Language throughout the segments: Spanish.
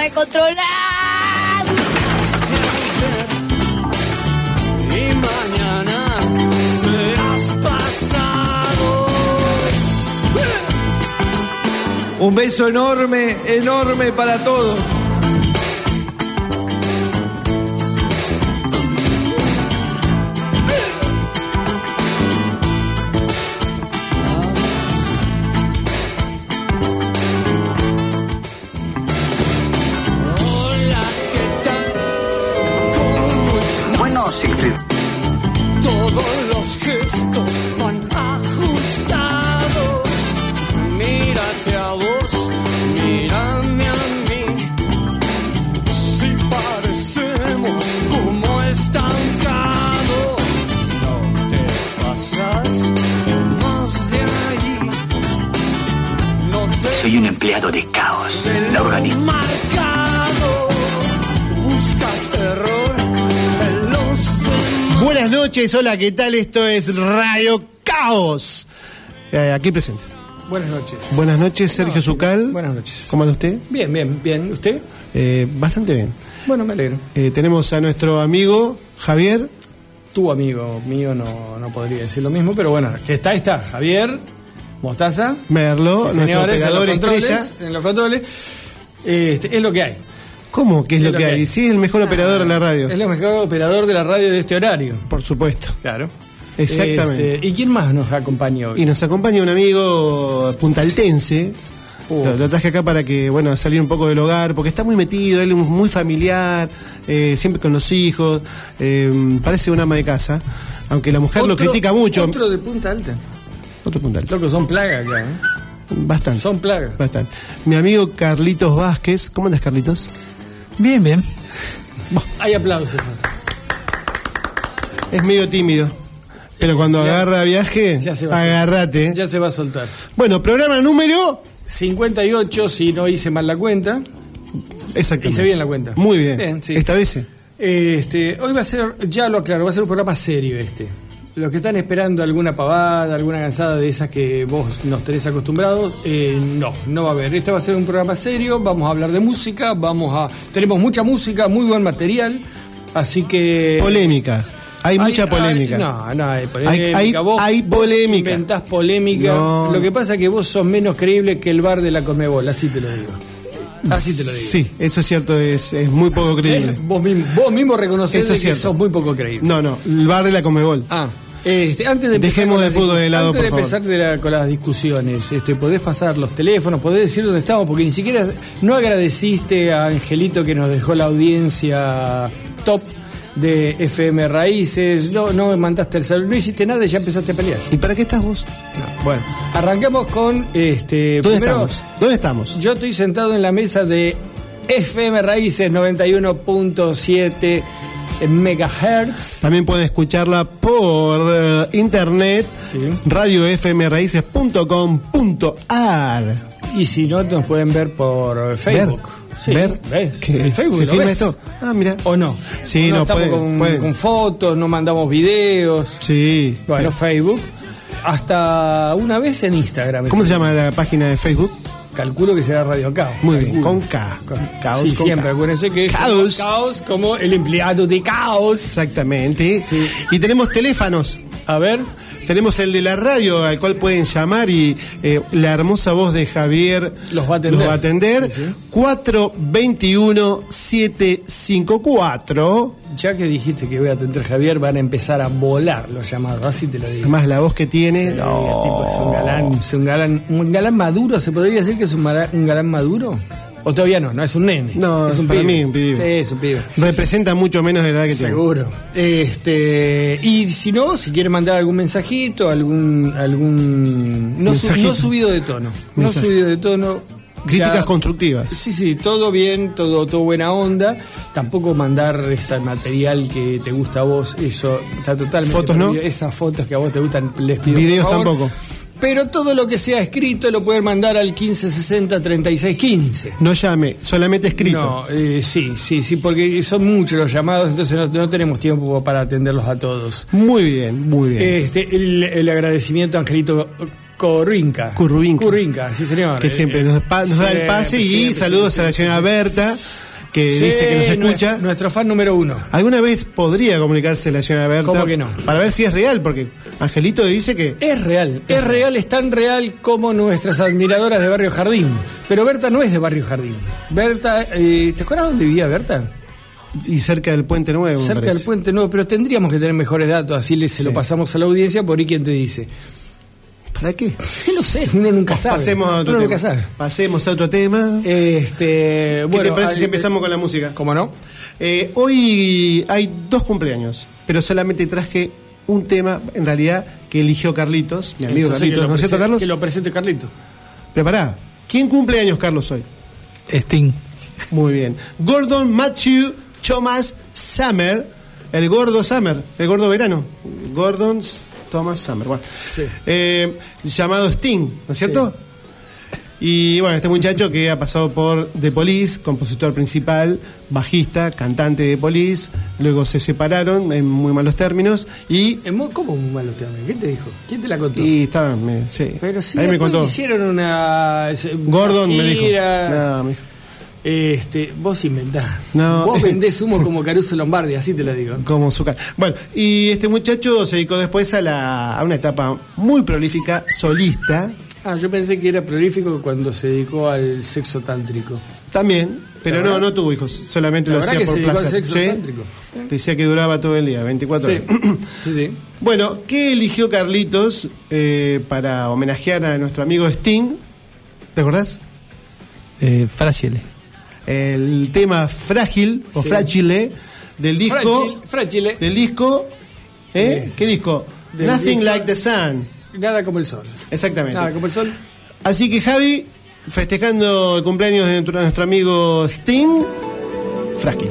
sabe controlar. Y mañana serás pasado. Un beso enorme, enorme para todos. Noches, hola, ¿qué tal? Esto es Radio Caos. Eh, aquí presentes. Buenas noches. Buenas noches, Sergio Zucal. Buenas noches. ¿Cómo anda usted? Bien, bien, bien. ¿Usted? Eh, bastante bien. Bueno, me alegro. Eh, tenemos a nuestro amigo Javier. Tu amigo mío no, no podría decir lo mismo, pero bueno, que está, está. Javier, Mostaza. Merlo, Sí, nuestro señores, operador en los estrella. En los controles. Este, es lo que hay. ¿Cómo? ¿Qué es lo que hay? Sí, es el mejor operador de la radio. Es el mejor operador de la radio de este horario. Por supuesto. Claro. Exactamente. Este, ¿Y quién más nos acompaña hoy? Y nos acompaña un amigo puntaltense. Oh. Lo, lo traje acá para que, bueno, salir un poco del hogar, porque está muy metido, él es muy familiar, eh, siempre con los hijos, eh, parece un ama de casa, aunque la mujer lo critica mucho. Otro de Punta Alta. Otro puntal. Loco, son plaga acá, ¿eh? Bastante. Son plagas. Bastante. Mi amigo Carlitos Vázquez. ¿Cómo andas, Carlitos? Bien, bien. Hay aplausos. Es medio tímido. Pero cuando Ya- agarra viaje, Ya se va a soltar. agárrate. Ya se va a soltar. Bueno, programa número. 58, si no hice mal la cuenta. Exactamente. Hice bien la cuenta. Muy bien. Bien, sí. Esta vez sí. Este, hoy va a ser, ya lo aclaro, va a ser un programa serio este. Los que están esperando alguna pavada, alguna cansada de esas que vos nos tenés acostumbrados, eh, no, no va a haber. Este va a ser un programa serio, vamos a hablar de música, vamos a, tenemos mucha música, muy buen material, así que Polémica. Hay, mucha hay- polémica. no, no hay polémica. Hay- vos, hay vos polémica. inventás polémica. No. Lo que pasa es que vos sos menos creíble que el bar de la Comebol, así te lo digo. Así te lo digo. Sí, eso es cierto, es, es muy poco creíble. Eh, Vos mismo, vos mismo reconocés Eso es de que sos muy poco creíble. No, no, el bar de la Comebol. Ah, este, antes de Dejemos las fútbol de lado, antes de empezar de la- con las discusiones, este, podés pasar los teléfonos, podés decir dónde estamos, porque ni siquiera no agradeciste a Angelito que nos dejó la audiencia top de FM Raíces, no, no mandaste el saludo, no hiciste nada y ya empezaste a pelear. ¿Y para qué estás vos? No, bueno, arrancamos con este. ¿Dónde primero, estamos? ¿Dónde estamos? Yo estoy sentado en la mesa de FM Raíces 91.7 megahertz. También pueden escucharla por eh, internet, Sí. radiofmraices.com.ar. Y si no, nos pueden ver por Facebook. Sí, ver, ¿ves? que En Facebook se lo filma ves. esto. Ah, mira. ¿O no? Sí, no, no, estamos pueden, con, pueden. con fotos, no mandamos videos. Sí. Bueno, Facebook. Hasta una vez en Instagram. ¿Cómo se llama la página de Facebook? Calculo que será Radio Caos. Muy bien, Calculo. con K. Caos sí, con siempre. K. Acuérdense que es Caos. caos como el empleado de caos. Exactamente. Sí. Y tenemos teléfonos. A ver. Tenemos el de la radio al cual pueden llamar y eh, la hermosa voz de Javier Los va a atender. va a atender. Sí, sí. 421-754. Ya que dijiste que voy a atender Javier, van a empezar a volar los llamados, así te lo digo. Además la voz que tiene. Sí, el tipo es un galán, es un galán, un galán maduro, ¿se podría decir que es un galán maduro? ¿O todavía no? No, es un nene. No, es un para pibe. mí un pibe. Sí, es un pibe. Representa mucho menos de la edad que tiene. Seguro. Este, y si no, si quiere mandar algún mensajito, algún algún no, su- Mensajito. no subido de tono, no Mensaje. subido de tono. Críticas Ya- constructivas. Sí, sí, todo bien, todo, todo buena onda. Tampoco mandar este material que te gusta a vos, eso está totalmente Fotos, ¿no? Esas fotos que a vos te gustan, les pido por Videos favor. tampoco. Pero todo lo que sea escrito lo pueden mandar al 1560 3615. No llame, solamente escrito. No, eh, sí, sí, sí, porque son muchos los llamados, entonces no, no tenemos tiempo para atenderlos a todos. Muy bien, muy bien. Este, el, el agradecimiento a Angelito Corrinca. Curruinca. Currinca, sí señor. que siempre nos, pa- nos da el pase y Siempre, saludos a la señora Berta, que Sí, dice que nos escucha. Nuestro, nuestro fan número uno. ¿Alguna vez podría comunicarse la señora Berta? ¿Cómo que no? Para ver si es real, porque Angelito dice que Es real, es real, es tan real como nuestras admiradoras de Barrio Jardín. Pero Berta no es de Barrio Jardín. Berta, eh, ¿te acuerdas dónde vivía Berta? y cerca del Puente Nuevo. Cerca del Puente Nuevo, pero tendríamos que tener mejores datos, así le, se lo pasamos a la audiencia por ahí quien te dice. ¿Para qué? No sé, uno nunca sabe. Pasemos a otro uno tema. nunca sabe. Pasemos a otro tema. Este, ¿Qué bueno, te parece si empezamos con la música? ¿Cómo no? Eh, hoy hay dos cumpleaños, pero solamente traje un tema, en realidad, que eligió Carlitos, mi amigo Entonces, Carlitos, ¿no es cierto, Carlos? Que lo presente Carlito. Prepará. ¿Quién cumple años, Carlos, hoy? Sting. Muy bien. Gordon Matthew Thomas Summer, el gordo Summer, el gordo verano. Gordon Thomas Summer, bueno. Sí. Eh, llamado Sting, ¿no es cierto? Y bueno, este muchacho que ha pasado por The Police, compositor principal, bajista, cantante de Police, luego se separaron en muy malos términos y, Es muy- ¿Cómo muy malo te ¿Quién te dijo? ¿Quién te la contó? y estaban, sí, Pero sí, ahí me contó. hicieron una. Gordon una me dijo. No, me dijo. Este, vos inventás. No. Vos vendés humo como Caruso Lombardi, así te lo digo. Como su Bueno, y este muchacho se dedicó después a, la, a una etapa muy prolífica, solista, Ah, yo pensé que era prolífico cuando se dedicó al sexo tántrico. también, pero ¿La no, verdad? no tuvo hijos, solamente ¿La lo hacía que por se dedicó al placer. sexo Sí. tántrico? Decía que duraba todo el día, 24 Sí, horas. sí, sí. Bueno, ¿qué eligió Carlitos eh, para homenajear a nuestro amigo Sting? ¿Te acordás? Eh, Fragile. El tema Frágil o Sí. Frágile del disco. Frágil, frágile. Del disco. ¿eh? Sí. ¿Qué disco? Del Nothing disco- Like the Sun. Nada como el sol. Exactamente. Nada como el sol. Así que Javi, festejando el cumpleaños de nuestro, nuestro amigo Sting, Frágil.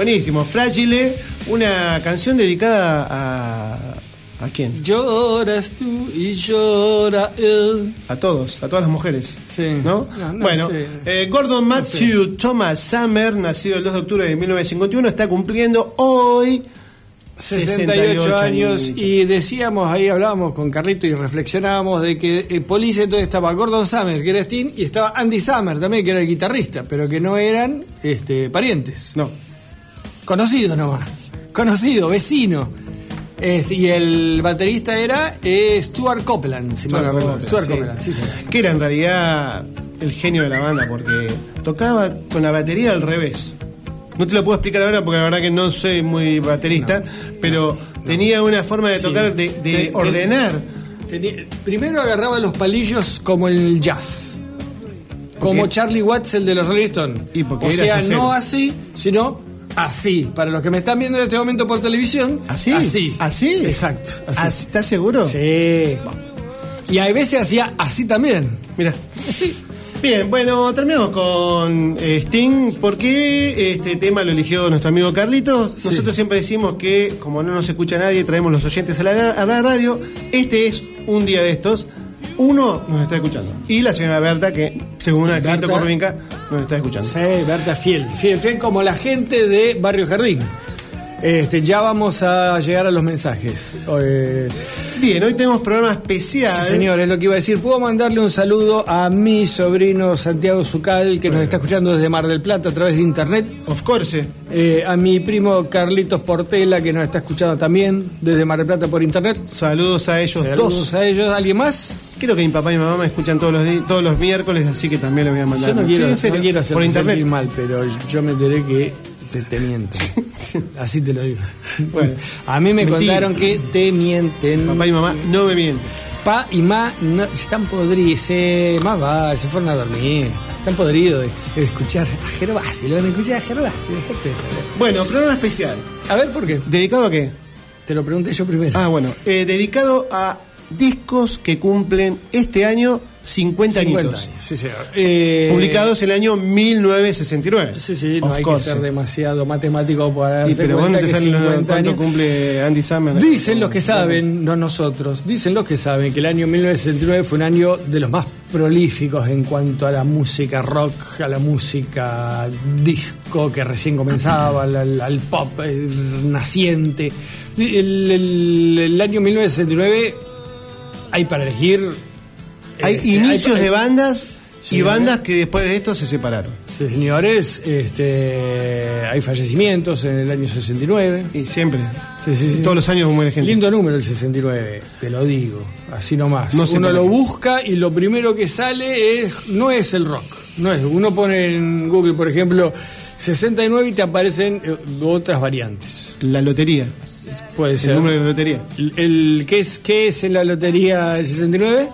Buenísimo, Frágile, una canción dedicada a. ¿A quién? Lloras tú y llora él. A todos, a todas las mujeres. Sí. ¿No? No, no bueno, sé. eh, Gordon Matthew Thomas Summer, nacido el 2 de octubre de 1951, está cumpliendo hoy 68 años y decíamos, ahí hablábamos con Carrito y reflexionábamos de que eh, Police entonces estaba Gordon Summer, que era Sting, y estaba Andy Summer también, que era el guitarrista, pero que no eran este, parientes. No, Conocido nomás. Conocido, vecino. Este, y el baterista era eh, Stuart Copeland, si Stuart. Copeland, Stuart sí. Copeland, sí, señor. que era en realidad el genio de la banda porque tocaba con la batería al revés. No te lo puedo explicar ahora porque la verdad que no soy muy baterista, pero tenía una forma de Sí. tocar, de, ordenar. Primero agarraba los palillos como el jazz. Como Charlie Watts, el de los Rolling Stones. Y o sea, sincero. no así, sino así. Para los que me están viendo en este momento por televisión. ¿Así? Así. ¿Así? Exacto. así. ¿Estás seguro? Sí. Y a veces hacía así también. Mira. Bien, bueno, terminamos con eh, Sting. ¿Por qué este tema lo eligió nuestro amigo Carlitos? Nosotros siempre decimos que, como no nos escucha nadie, traemos los oyentes a la, a la radio. Este es un día de estos. Uno nos está escuchando. Y la señora Berta, que según Carlito Berta. Corvinca, nos está escuchando. Sí, Berta Fiel. Fiel, fiel como la gente de Barrio Jardín. Este, ya vamos a llegar a los mensajes. Eh, Bien, hoy tenemos programa especial. Sí, señor, es lo que iba a decir. ¿Puedo mandarle un saludo a mi sobrino Santiago Zucal, que nos está escuchando desde Mar del Plata a través de internet? Of course. Eh, a mi primo Carlitos Portela, que nos está escuchando también desde Mar del Plata por internet. Saludos a ellos Saludos dos. a ellos. ¿Alguien más? Creo que mi papá y mi mamá me escuchan todos los todos los miércoles, así que también les voy a mandar. Yo no Sí, quiero, en no quiero hacer por internet. mal, pero yo me enteré que te, te mienten. Así te lo digo. Bueno, a mí me mentira. contaron que te mienten. Papá y mamá no me mienten. Pa y ma no, están podridos, se, más va, se fueron a dormir. Están podridos de, de escuchar a Gervasio, lo van a escuchar a Gervasio. Bueno, programa especial. A ver, ¿por qué? ¿Dedicado a qué? Te lo pregunté yo primero. Ah, bueno, eh, dedicado a discos que cumplen este año 50, 50 añitos. años, sí. Eh, Publicados en el año 1969. Sí, sí, no Of hay course. que ser demasiado matemático para darse pero vos no cuenta te que sale lo- 50 cuánto años. cumple Andy Summer. Dicen los que saben, no nosotros, dicen los que saben que el año 1969 fue un año de los más prolíficos en cuanto a la música rock, a la música disco que recién comenzaba, al, al- al pop eh, naciente. El, el- el año 1969 hay para elegir... Hay este, inicios hay- de bandas y bandas que después de esto se separaron. Sí, señores, este, hay fallecimientos en el año 69. Y siempre. Sí, sí, sí. Todos los años muere gente. Lindo número el 69, te lo digo, así nomás. No uno lo busca y lo primero que sale es no es el rock, no es. Uno pone en Google, por ejemplo, 69 y te aparecen eh, otras variantes. La lotería. Puede El ser. número de la lotería. El, el- ¿qué, es, ¿Qué es en la lotería del 69?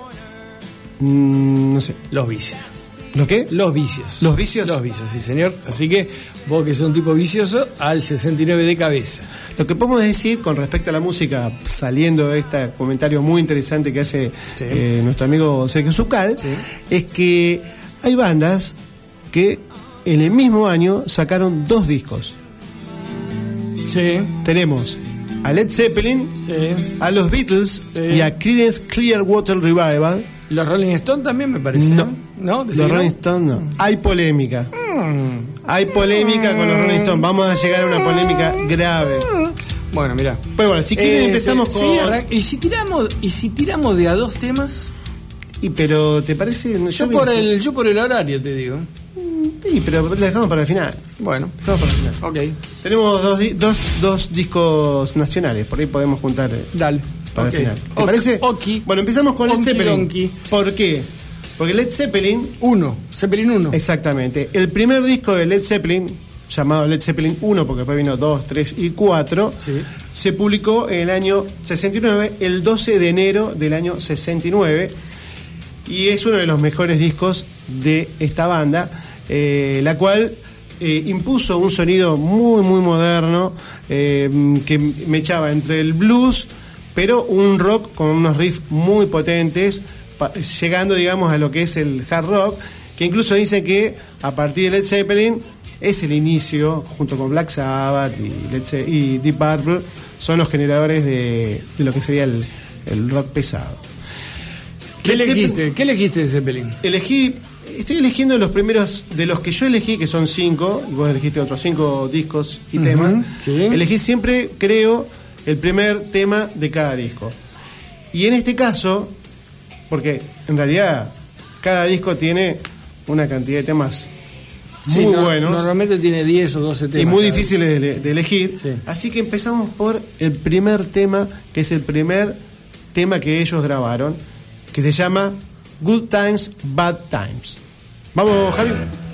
Mm, no sé. Los vicios. ¿Lo qué? Los vicios. ¿Los vicios? Los vicios, sí, señor. Así que vos que sos un tipo vicioso, al 69 de cabeza. Lo que podemos decir con respecto a la música, saliendo de este comentario muy interesante que hace Sí. eh, nuestro amigo Sergio Zucal, Sí. es que hay bandas que en el mismo año sacaron dos discos. Sí, Tenemos a Led Zeppelin, sí. a los Beatles Sí. y a Creedence Clearwater Revival. Los Rolling Stones también me parece. No. ¿No? Los. Rolling Stones no. Hay polémica. Hay polémica con los Rolling Stones. Vamos a llegar a una polémica grave. Bueno, mira. Pues bueno, si quieren empezamos con... ¿Y si tiramos y si tiramos de a dos temas? Y pero ¿te parece? No, Yo por el yo por el horario te digo. Sí, pero lo dejamos para el final. Bueno, Dejamos para el final. ok. Tenemos dos, dos, dos discos nacionales, por ahí podemos juntar eh, Dale. para el final. ¿Te Ok, parece? Oki. Bueno, empezamos con Led Zeppelin. ¿Por qué? Porque Led Zeppelin, Uno. Zeppelin 1. exactamente, el primer disco de Led Zeppelin, llamado Led Zeppelin 1, porque después vino 2, 3 y 4, Sí. se publicó en el año 69, el 12 de enero del año 69, y es uno de los mejores discos de esta banda, eh, la cual eh, impuso un sonido muy, muy moderno, eh, que me echaba entre el blues, pero un rock con unos riffs muy potentes, llegando, digamos, a lo que es el hard rock, que incluso dicen que a partir de Led Zeppelin es el inicio, junto con Black Sabbath y, Led Ze- y Deep Purple, son los generadores de, de lo que sería el, el rock pesado. ¿Qué elegiste? ¿Qué elegiste de Zeppelin? Elegí, estoy eligiendo los primeros, de los que yo elegí, que son cinco, y vos elegiste otros cinco discos y temas. sí. Elegí siempre, creo, el primer tema de cada disco. Y en este caso, porque en realidad cada disco tiene una cantidad de temas muy Sí, no- buenos Normalmente tiene 10 o 12 temas. y muy difíciles de, de elegir. Sí. Así que empezamos por el primer tema, que es el primer tema que ellos grabaron, que se llama Good Times, Bad Times. Vamos, Javi.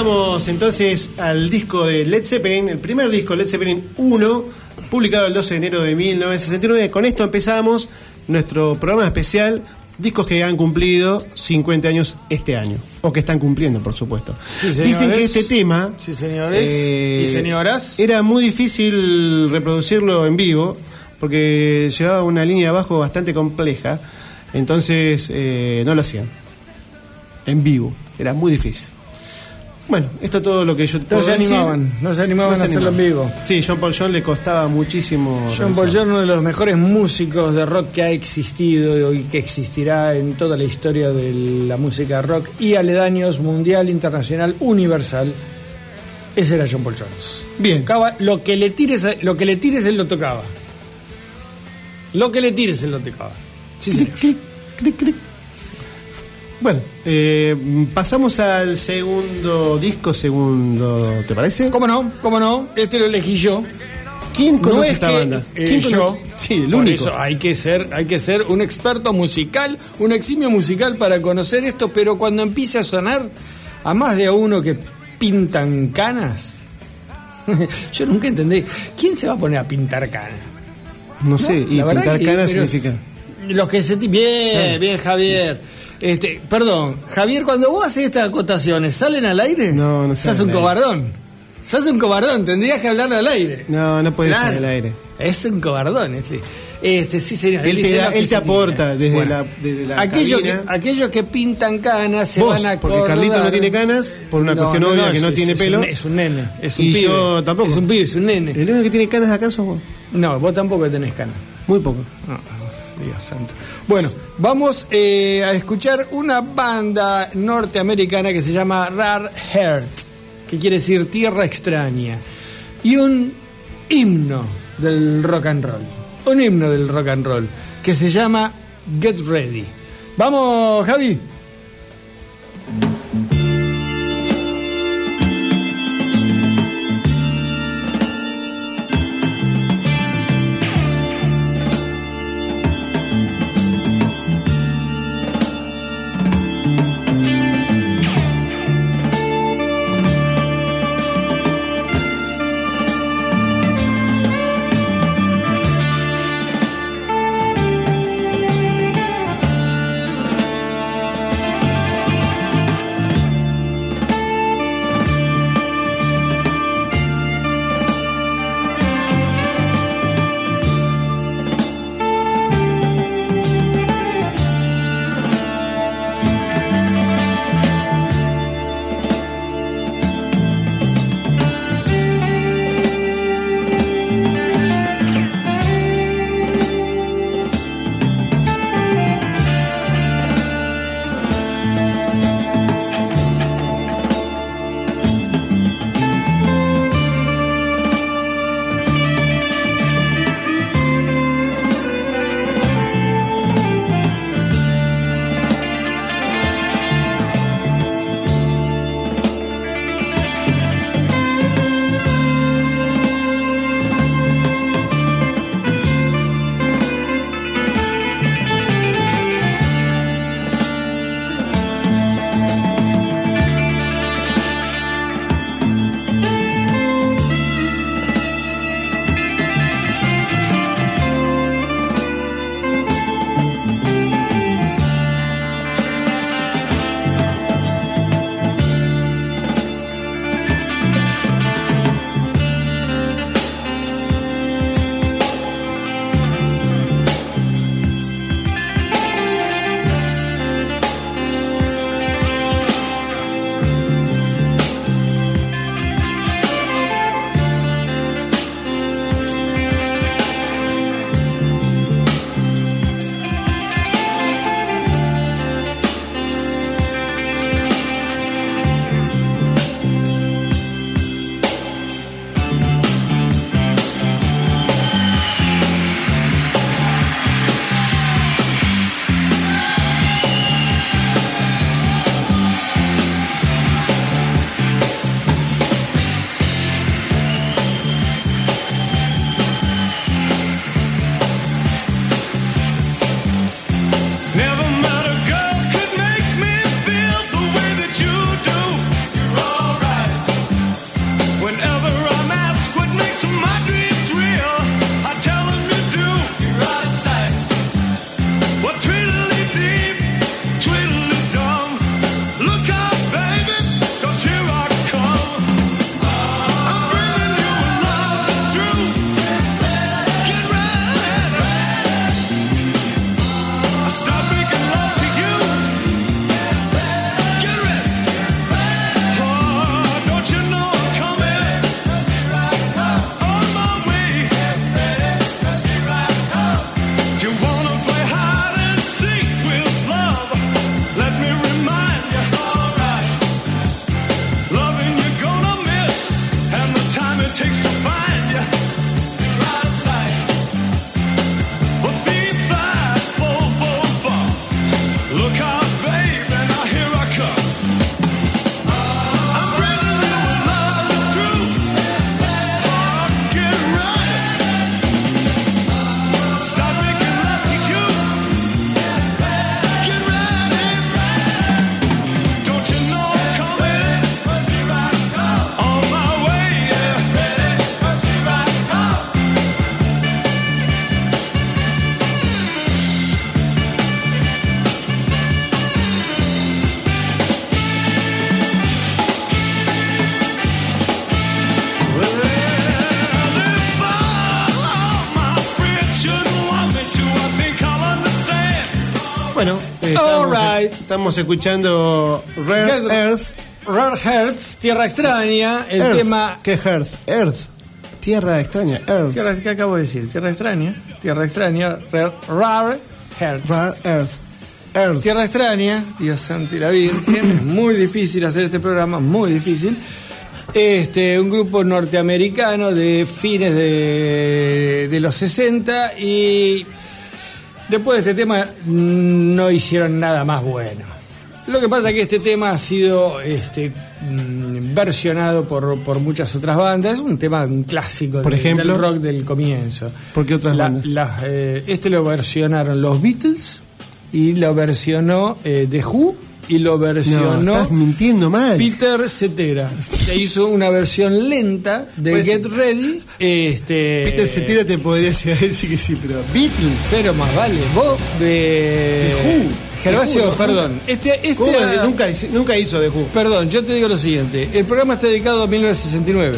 Escuchamos entonces al disco de Led Zeppelin, el primer disco Led Zeppelin 1, publicado el 12 de enero de 1969. Con esto empezamos nuestro programa especial, discos que han cumplido 50 años este año, o que están cumpliendo, por supuesto. Sí. Dicen que este tema... eh, Sí, señores. ¿Y señoras? Era muy difícil reproducirlo en vivo, porque llevaba una línea de bajo bastante compleja, entonces eh, no lo hacían. En vivo, era muy difícil. Bueno, esto es todo lo que yo No puedo se decir. animaban, no se animaban No a se hacerlo en vivo. Sí, John Paul John le costaba muchísimo. John. Paul Jones, uno de los mejores músicos de rock que ha existido y que existirá en toda la historia de la música rock y aledaños mundial, internacional, universal. Ese era John Paul Jones. Bien. Tocaba lo que le tires, lo que le tires él lo tocaba. Lo que le tires él lo tocaba. Sí, señor. Clic, clic, clic. Bueno, eh, pasamos al segundo disco, segundo, ¿te parece? ¿Cómo no? ¿Cómo no? Este lo elegí yo. ¿Quién conoce no es esta que, banda? eh, ¿Quién yo. Sí, el Por único. eso hay que ser, hay que ser un experto musical, un eximio musical para conocer esto, pero cuando empiece a sonar, a más de a uno que pintan canas. Yo nunca entendí. ¿Quién se va a poner a pintar canas? No sé, y pintar canas significa. Los que se bien, Claro. bien Javier. Este, perdón, Javier, cuando vos haces estas acotaciones, ¿salen al aire? No, no Sos salen un al aire. cobardón. Sos un cobardón, tendrías que hablarlo al aire. No, no puede Claro. ser al aire. Es un cobardón, este. Este, sí, señor. Él te da- él te aporta desde la- desde la aquellos, que, cabina. aquellos que pintan canas se Vos, van a porque Carlito no tiene canas, por una cuestión obvia que no es- tiene es pelo. un- Es un nene, es un Y pibe. yo tampoco. Es un pibe, es un nene. El único que tiene canas acá sos vos. No, vos tampoco tenés canas. Muy poco. Ah, Dios santo. Bueno, vamos eh, a escuchar una banda norteamericana que se llama Rare Heart, que quiere decir tierra extraña, y un himno del rock and roll, un himno del rock and roll, que se llama Get Ready. Vamos, Javi. Estamos escuchando Rare Earth. Rare Hearts, Tierra Extraña, el Earth. tema... ¿Qué Earth? Earth. Tierra extraña. Earth. Tierra, ¿Qué acabo de decir? Tierra Extraña, Tierra Extraña, Rare, Rare Hearts. Rare Earth. Earth. Tierra Extraña, Dios santo y la Virgen, muy difícil hacer este programa, muy difícil. Este, un grupo norteamericano de fines de, de los 60 y después de este tema mm, no hicieron nada más bueno. Lo que pasa es que este tema ha sido este, mm, versionado por, por muchas otras bandas, es un tema un clásico Por de- ejemplo. del rock del comienzo. ¿Por qué otras La- bandas? eh, este lo versionaron los Beatles y lo versionó eh, The Who y lo No, versionó estás mintiendo mal. Peter Cetera. Que hizo una versión lenta de Pues- Get Ready. Este, Peter Cetera te podría llegar a decir que sí, pero Beatles. Cero más vale. Vos de. Who. Gervasio, Who, perdón. Este, este nunca, hizo- nunca hizo The Who. Perdón, yo te digo lo siguiente. El programa está dedicado a 1969.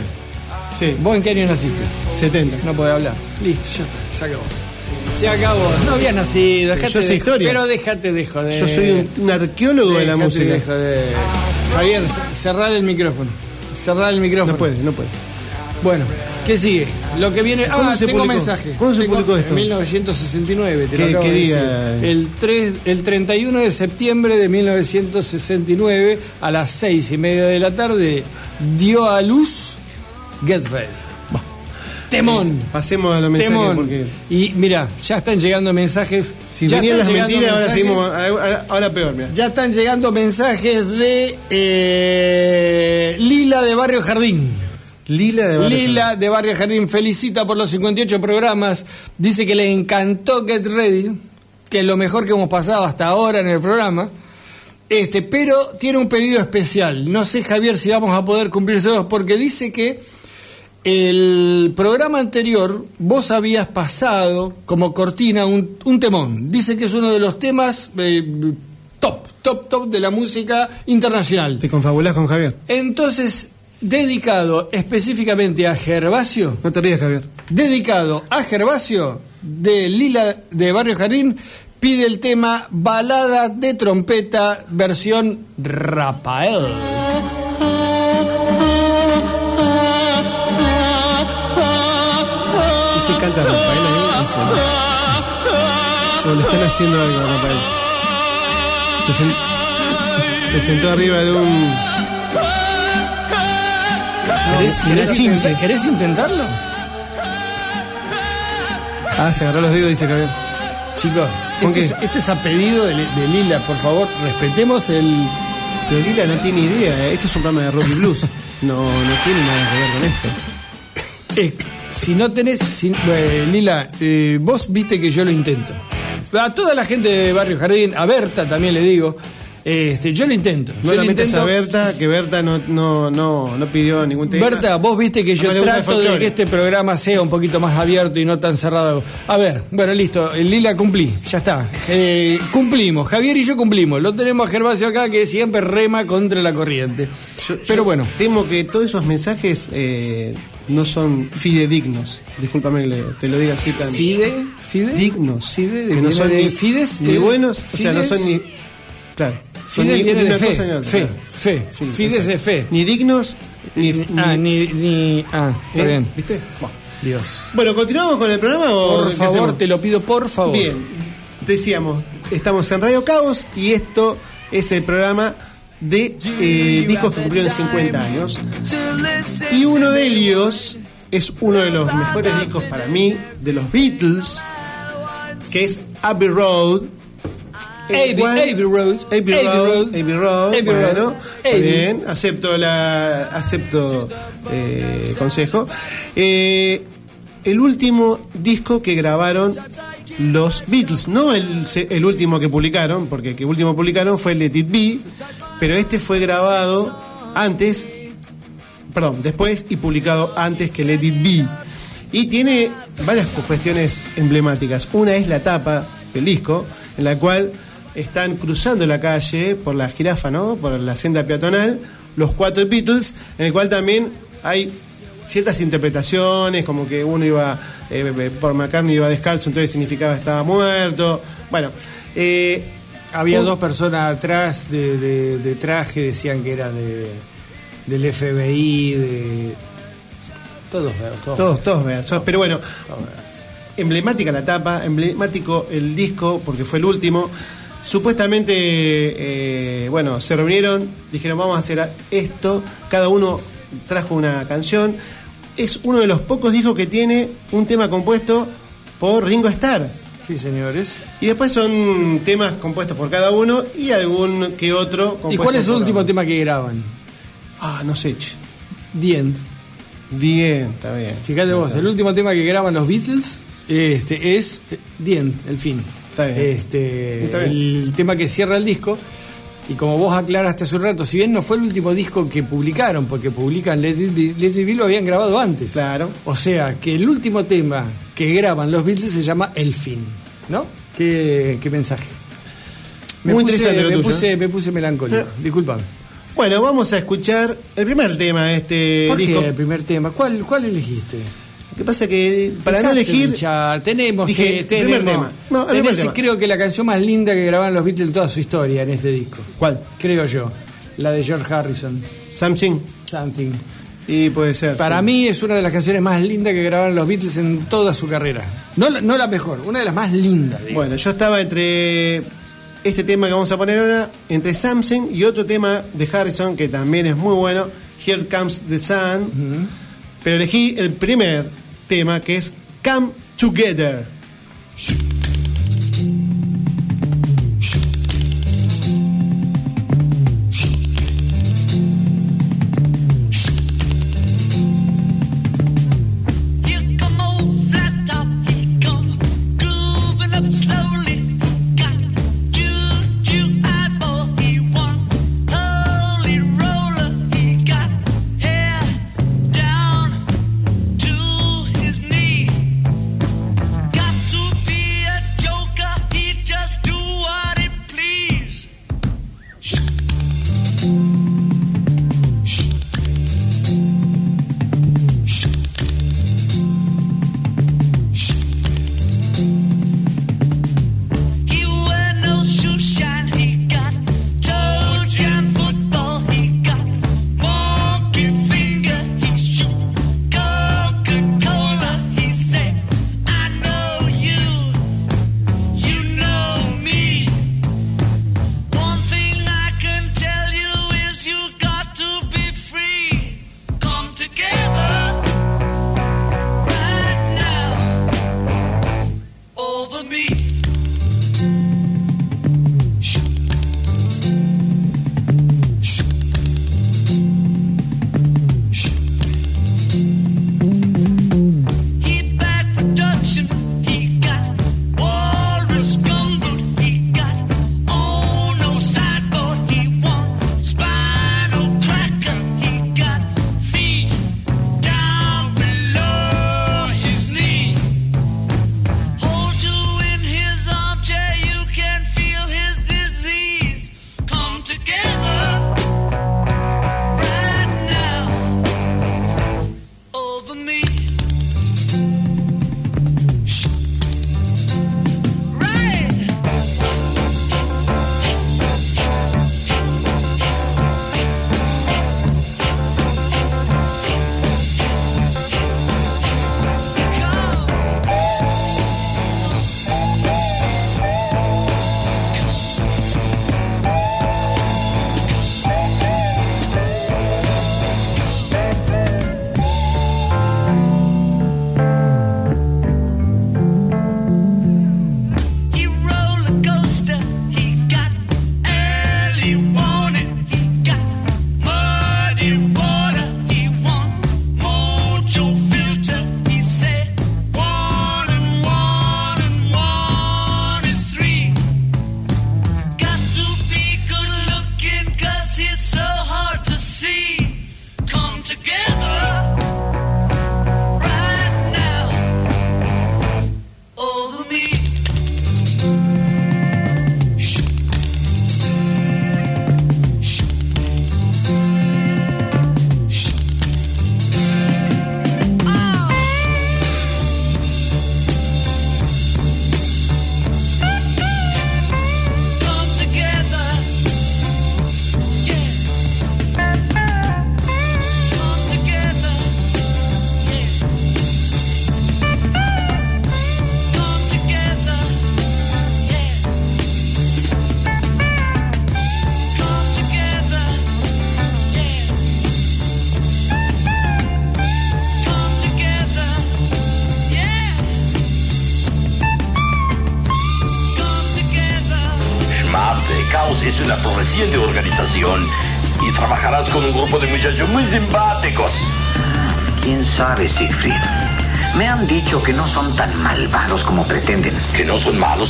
Sí, ¿Vos en qué año naciste? 70. No podés hablar. Listo, ya está, se acabó. Se acabó. No habías nacido, dejate Yo de historia. Pero déjate de joder. Yo soy un, un arqueólogo de la música. de joder. Javier, cerrar el micrófono. Cerrar el micrófono. No puede, no puede. Bueno, ¿qué sigue? Lo que viene. ¿Cuándo Ah, se tengo publicó? mensaje. ¿Cuándo se publicó esto? En 1969, te ¿Qué- lo acabo qué de día? decir. El, 3, el 31 de septiembre de 1969, a las 6 y media de la tarde, dio a luz Get Ready. Temón. Pasemos a los mensajes Temón. porque Y mira, ya están llegando mensajes. si ya venían las mentiras, ahora seguimos. Ahora, ahora peor, mira. Ya están llegando mensajes de eh, Lila de Barrio Jardín. Lila de Barrio Lila de Barrio Jardín felicita por los 58 programas. Dice que le encantó Get Ready, que es lo mejor que hemos pasado hasta ahora en el programa. Este, pero tiene un pedido especial. No sé, Javier, si vamos a poder cumplírselos, porque dice que el programa anterior vos habías pasado como cortina un, un temón. Dice que es uno de los temas eh, top, top, top de la música internacional. ¿Te confabulás con Javier? Entonces, dedicado específicamente a Gervasio, No te rías, Javier. dedicado a Gervasio de Lila de Barrio Jardín, pide el tema Balada de Trompeta versión Rafael. Canta Rafael ahí? Dice, ¿no? O le están haciendo algo a Rafael. Se, sen- se sentó arriba de un. ¿Querés, Una querés chinche. intenta- querés intentarlo? Ah, se agarró los dedos, dice Javier. Chicos, ¿Con esto es, esto es a pedido de, de Lila, por favor, respetemos el... Pero Lila no tiene idea. ¿eh? Esto es un programa de rock y blues. No, no tiene nada que ver con esto. Eh, si no tenés, si- eh, Lila, eh, vos viste que yo lo intento. A toda la gente de Barrio Jardín, a Berta también le digo, este, yo lo intento. No yo lo metas intento. a Berta, que Berta no, no, no, no pidió ningún tema. Berta, vos viste que yo trato de que este programa sea un poquito más abierto y no tan cerrado. A ver, bueno, listo. eh, Lila, cumplí. Ya está. Eh, cumplimos. Javier y yo cumplimos. Lo tenemos a Gervasio acá que siempre rema contra la corriente. Yo- Pero yo bueno. Temo que todos esos mensajes eh, no son fidedignos. Discúlpame que te lo diga así tan. Fide, Fide. dignos. Fide, que no son de ni, Fides, ni buenos, o sea, no Fides. son ni. Claro. son Fide ni viene de una fe. cosa ni otra, Fe, claro. fe. Sí, Fides exacto. de fe. Ni dignos, ni. Ah, ni, ni. Ah, está ¿eh? bien. ¿Viste? Bueno. Dios. Bueno, ¿continuamos con el programa o Por favor, hacemos? te lo pido, por favor. Bien, decíamos, estamos en Radio Caos y esto es el programa de eh, discos que cumplieron 50 años. Y uno de ellos es uno de los mejores discos para mí, de los Beatles, que es Abbey Road. Abbey- Road, Abbey Road, Abbey Road, bueno, Abbey. bien, acepto la acepto eh, consejo. Eh, el último disco que grabaron los Beatles, no el, el último que publicaron, porque el que último publicaron fue Let It Be, pero este fue grabado antes, perdón, después y publicado antes que Let It Be. Y tiene varias cuestiones emblemáticas. Una es la tapa del disco, en la cual están cruzando la calle por la jirafa, ¿no? Por la senda peatonal, los cuatro Beatles, en el cual también hay ciertas interpretaciones, como que uno iba, eh, por McCartney iba descalzo, entonces significaba que estaba muerto. Bueno, eh, Había Un- dos personas atrás de, de- de traje, decían que era de, del FBI, de. Todos, feos, todos. Todos, versos. Pero bueno, emblemática la tapa, emblemático el disco, porque fue el último. Supuestamente, eh, bueno, se reunieron, dijeron vamos a hacer esto, cada uno trajo una canción. Es uno de los pocos discos que tiene un tema compuesto por Ringo Starr. Sí, señores. Y después son temas compuestos por cada uno y algún que otro. ¿Y compuesto cuál es el último tema que graban? Ah, no sé. The End. Está bien. Fíjate vos, el último tema que graban los Beatles este, es eh, The End, el fin. Está bien. Este, Está bien. El tema que cierra el disco. Y como vos aclaraste hace un rato, si bien no fue el último disco que publicaron, porque publican Let It Be, Let It Be lo habían grabado antes. Claro. O sea, que el último tema que graban los Beatles se llama El fin. ¿No? ¿Qué, qué mensaje? Me Muy puse, interesante lo me tuyo. puse, me puse melancólico. Eh. Disculpame. Bueno, vamos a escuchar el primer tema de este ¿Por disco. qué el primer tema? ¿Cuál, cuál elegiste? Lo que pasa que para no elegir. hinchar, tenemos dije, que tenemos, primer tema. No, el tenés, primer tema. creo que la canción más linda que grabaron los Beatles en toda su historia en este disco. ¿Cuál? Creo yo. La de George Harrison. Something. Something. Y puede ser. Para sí. mí es una de las canciones más lindas que grabaron los Beatles en toda su carrera. No, la- no la mejor, una de las más lindas. digo. Bueno, yo estaba entre este tema que vamos a poner ahora, entre Something y otro tema de Harrison que también es muy bueno, Here Comes the Sun. Pero elegí el primer tema que es Come Together.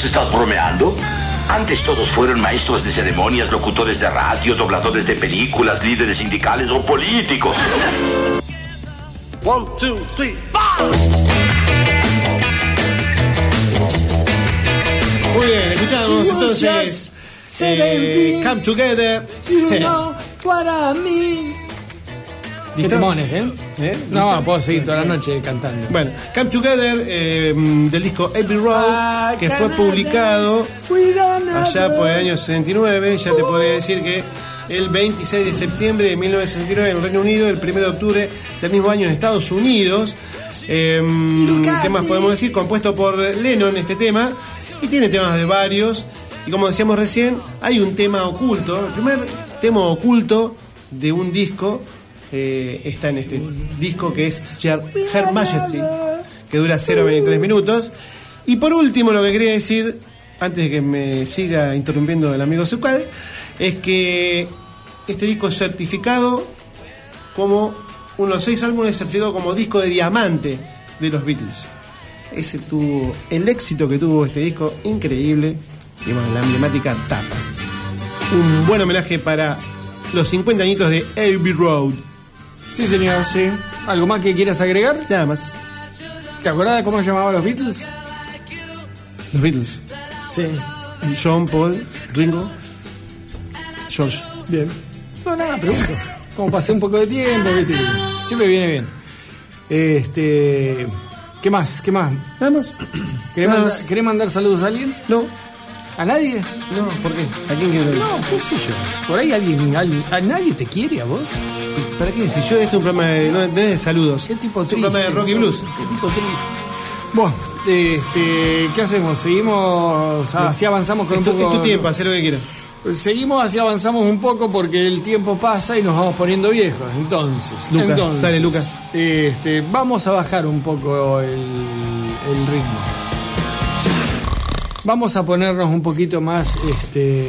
¿Estás bromeando? Antes todos fueron maestros de ceremonias, locutores de radio, dobladores de películas, líderes sindicales o políticos. One, two, three, Muy bien, escuchamos entonces. eh, Come Together. You know what I mean. Timones, ¿eh? ¿Eh? No, puedo seguir toda la noche cantando. Bueno, Come Together eh, del disco Every Road, que fue publicado allá por el año 69. Ya te podría decir que el 26 de septiembre de 1969 en el Reino Unido, el 1 de octubre del mismo año en Estados Unidos. Eh, temas podemos decir, compuesto por Lennon este tema, y tiene temas de varios. Y como decíamos recién, hay un tema oculto. El primer tema oculto de un disco eh, está en este disco que es Her, Majesty, que dura 0,23 minutos. Y por último, lo que quería decir, antes de que me siga interrumpiendo el amigo Zucal, es que este disco es certificado como uno de los seis álbumes certificado como disco de diamante de los Beatles. Ese tuvo el éxito que tuvo este disco, increíble. Y bueno, la emblemática tapa. Un buen homenaje para los 50 añitos de Abbey Road. Sí, señor, sí. ¿Algo más que quieras agregar? Nada más. ¿Te acordás de cómo se llamaban los Beatles? Los Beatles. Sí. John, Paul, Ringo, George. Bien. No, nada, pregunto. Como pasé un poco de tiempo, ¿viste? siempre viene bien. Este. ¿Qué más? ¿Qué más? Nada más. ¿Querés, Nada manda- más. querés mandar saludos a alguien? No, ¿A nadie? no, ¿por qué? ¿A quién quiero No, qué sé yo. Por ahí alguien, al- a nadie te quiere a vos. ¿Para qué? Si yo esto es un programa de, no, no es de saludos. Qué tipo es triste. un programa de rock y blues. Qué tipo triste. Bueno, este, ¿qué hacemos? Seguimos, así avanzamos con Es tu, un poco. es tu tiempo, hacer lo que quieras. Seguimos así avanzamos un poco porque el tiempo pasa y nos vamos poniendo viejos. Entonces, Luca, entonces, dale, Luca. Este, vamos a bajar un poco el, el ritmo. Vamos a ponernos un poquito más este,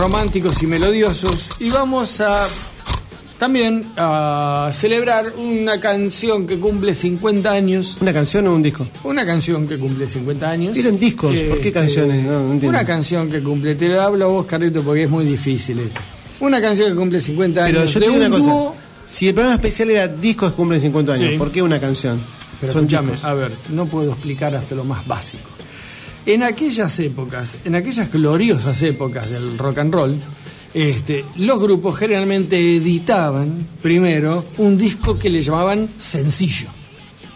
románticos y melodiosos y vamos a también a celebrar una canción que cumple 50 años. ¿Una canción o un disco? Una canción que cumple 50 años. Eran discos, ¿por qué Este, canciones? No, no entiendo. Una canción que cumple, te lo hablo a vos, Carlito, porque es muy difícil esto. Una canción que cumple 50 Pero años yo de un una cosa. dúo. Si el programa especial era discos que cumplen 50 años, Sí. ¿por qué una canción? Pero Son discos. a ver, no puedo explicar hasta lo más básico. En aquellas épocas, en aquellas gloriosas épocas del rock and roll, este, los grupos generalmente editaban primero un disco que le llamaban sencillo,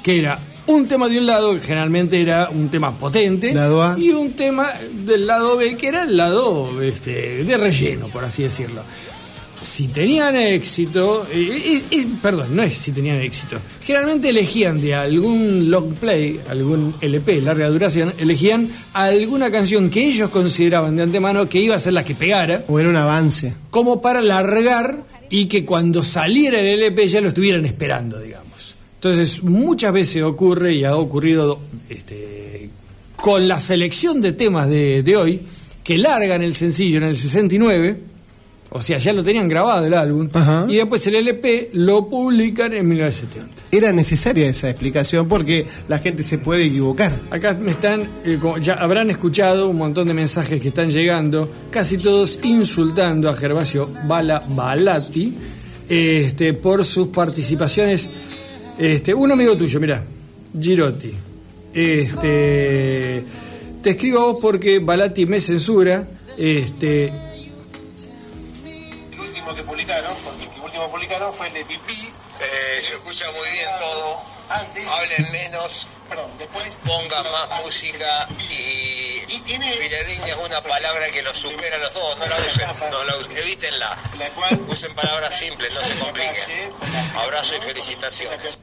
que era un tema de un lado, que generalmente era un tema potente, Lado A. y un tema del lado B, que era el lado este, de relleno, por así decirlo. Si tenían éxito, eh, eh, eh, perdón, no es si tenían éxito, generalmente elegían de algún long play, algún LP, larga duración, elegían alguna canción que ellos consideraban de antemano que iba a ser la que pegara, O era un avance. como para largar y que cuando saliera el LP ya lo estuvieran esperando, digamos. Entonces, muchas veces ocurre y ha ocurrido este, con la selección de temas de, de hoy, que largan el sencillo en el 69, o sea, ya lo tenían grabado el álbum, Ajá. y después el LP lo publican en 1970. Era necesaria esa explicación porque la gente se puede equivocar. Acá me están, eh, ya habrán escuchado un montón de mensajes que están llegando, casi todos insultando a Gervasio Bala Balati este, por sus participaciones. Este, un amigo tuyo, mira, Girotti. Este, te escribo a vos porque Balati me censura. Este, último publicaron fue el de Pipí. Eh, se escucha muy bien todo. Antes, Hablen menos, perdón, después. pongan más música y. Y tiene es una palabra que los supera a los dos. No la usen, no la usen, evítenla. la cual Usen palabras simples, no se compliquen. Abrazo y felicitaciones.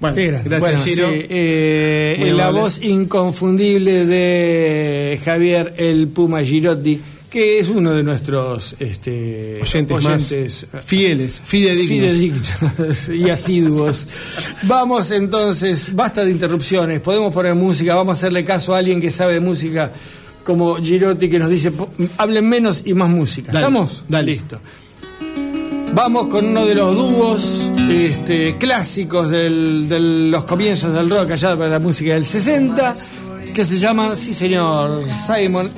Bueno, gracias, Bueno, Giro. sí, eh, Muy la voz inconfundible de Javier el Puma Girotti, que es uno de nuestros este, oyentes, oyentes, más fieles, fidedignos. fidedignos y asiduos. Vamos entonces, basta de interrupciones, podemos poner música, vamos a hacerle caso a alguien que sabe de música. como Girotti que nos dice, "Po- hablen menos y más música. Dale, ¿Estamos? dale. Listo. Vamos con uno de los dúos este, clásicos del- de los comienzos del rock allá para la música del 60, que se llama, sí señor, Simon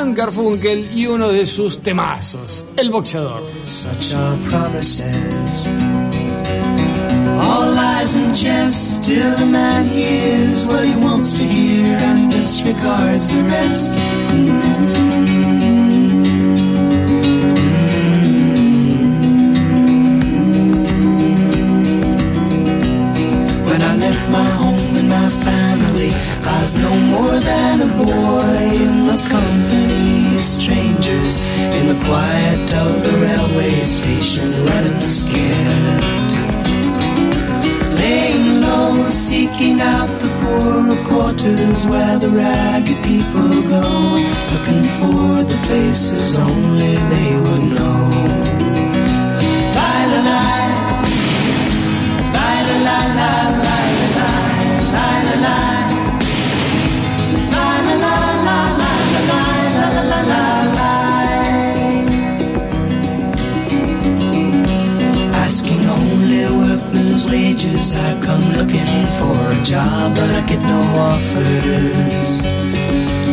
and Garfunkel y uno de sus temazos, El Boxeador. Such are promises. All lies and jest, still the man hears what he wants to hear and disregards the rest. When I left my home and my family, I was no more than a boy in the of strangers in the quiet of the railway station, running scared. Laying low, seeking out the poorer quarters where the ragged people go, looking for the places only they would know. For a job, but I get no offers.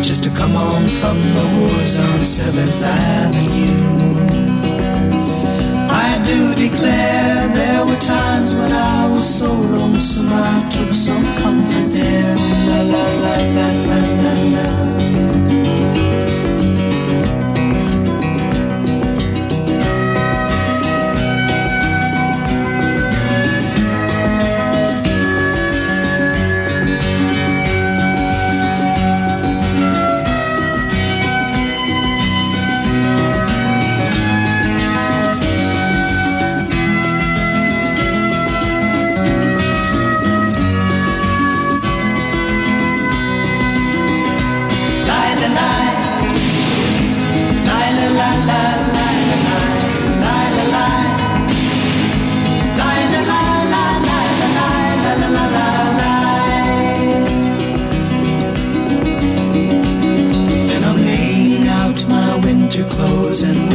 Just to come on from the wars on 7th Avenue. I do declare there were times when I was so lonesome I took some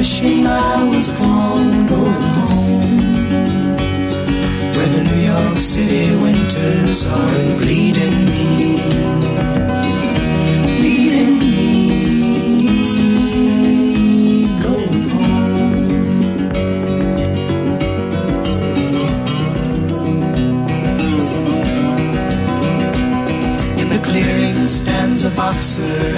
wishing I was gone, going home. Where the New York City winters are bleeding me. Bleeding me. Going home. In the clearing stands a boxer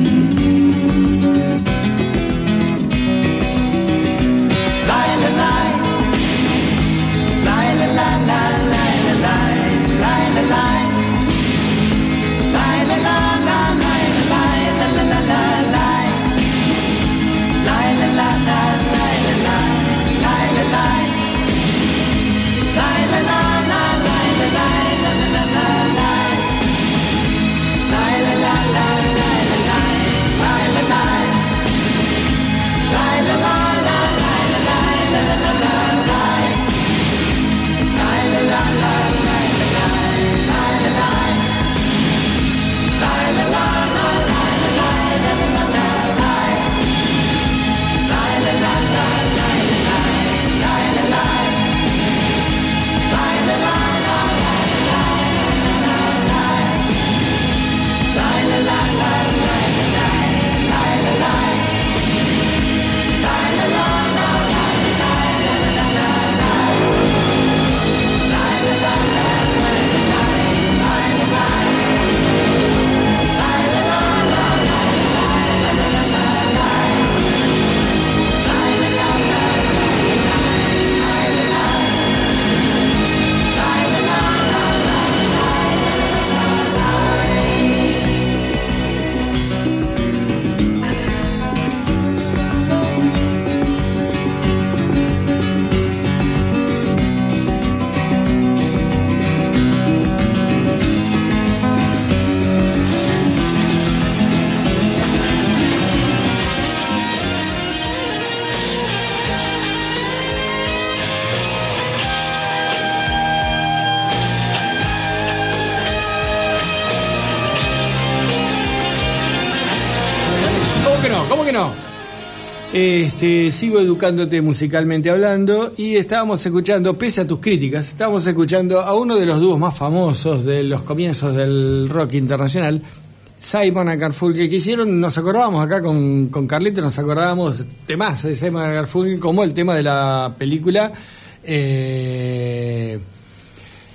Este, sigo educándote musicalmente hablando y estábamos escuchando, pese a tus críticas, estábamos escuchando a uno de los dúos más famosos de los comienzos del rock internacional, Simon and Garfunkel, que hicieron, nos acordábamos acá con, con Carlito, nos acordábamos temas de Simon and Garfunkel como el tema de la película eh,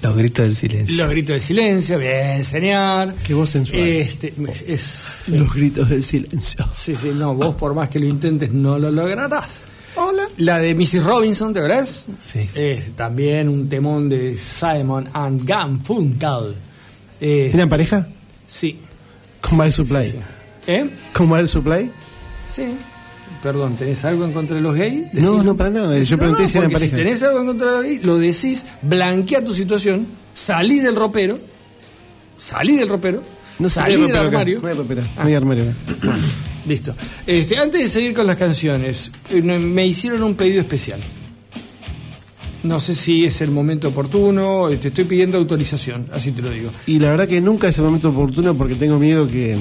Los gritos del silencio. Los gritos del silencio, bien, señor. Qué voz sensual. Este, es, Los gritos del silencio. Sí, sí, no, vos por más que lo intentes no lo lograrás. Hola. La de Mrs. Robinson, ¿te verás? Sí. Es también un temón de Simon and Garfunkel. Eh, ¿Eran pareja? sí. Con Mal Supply. sí. ¿Eh? ¿Con Mal Supply? Sí. Perdón, ¿tenés algo en contra de los gays? No, no, para nada. Yo No, pregunté no, si eran pareja. Si tenés algo en contra de los gays, lo decís, blanquea tu situación, salí del ropero, salí del ropero, No salí no del acá, armario. No hay ropero. No hay armario. acá. Listo. Este, antes de seguir con las canciones, eh, me hicieron un pedido especial. No sé si es el momento oportuno, eh, te estoy pidiendo autorización, así te lo digo. Y la verdad que nunca es el momento oportuno porque tengo miedo que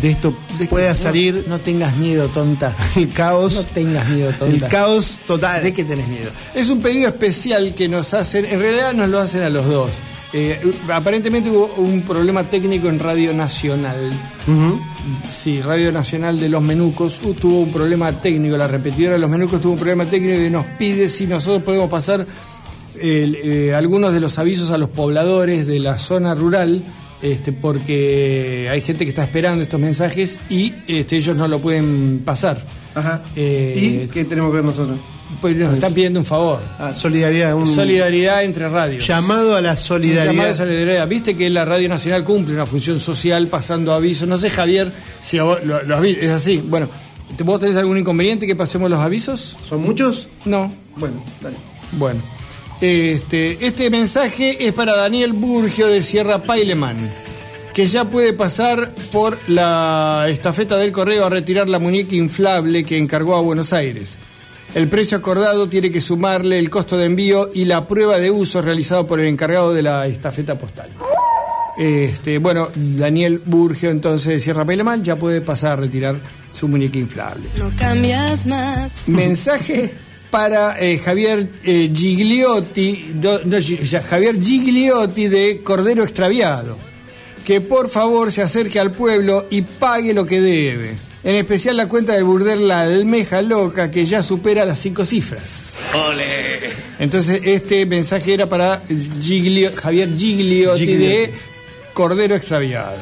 de esto pueda salir No, tengas miedo, tonta. el caos. No tengas miedo, el tonta. caos total. ¿De qué tenés miedo? Es un pedido especial que nos hacen, en realidad nos lo hacen a los dos. Eh, aparentemente hubo un problema técnico en Radio Nacional. Sí, Radio Nacional de los Menucos uh, tuvo un problema técnico, la repetidora de los Menucos tuvo un problema técnico y nos pide si nosotros podemos pasar el, eh, algunos de los avisos a los pobladores de la zona rural, este, porque hay gente que está esperando estos mensajes y este, ellos no lo pueden pasar. Ajá. Eh, ¿Y qué tenemos que ver nosotros? Pues nos están pidiendo un favor. Ah, solidaridad. Un Solidaridad entre radios. llamado a la Un solidaridad. llamado de solidaridad. Viste que la Radio Nacional cumple una función social pasando avisos. No sé, Javier, si a vos lo, lo es así. Bueno, ¿te- ¿vos tenés algún inconveniente que pasemos los avisos? ¿Son muchos? No. Bueno, dale. Bueno. Este, este mensaje es para Daniel Burgio de Sierra Paileman, que ya puede pasar por la estafeta del correo a retirar la muñeca inflable que encargó a Buenos Aires. El precio acordado tiene que sumarle el costo de envío y la prueba de uso realizado por el encargado de la estafeta postal. Este, bueno, Daniel Burgio entonces de Sierra Paileman ya puede pasar a retirar su muñeca inflable. No cambias más. Mensaje para eh, Javier eh, Gigliotti, no, Javier Gigliotti de Cordero Extraviado, que por favor se acerque al pueblo y pague lo que debe. En especial la cuenta del burdel La Almeja Loca, que ya supera las cinco cifras. Entonces, este mensaje era para Giglio- Javier Gigliotti, Gigliotti. de Cordero Extraviado.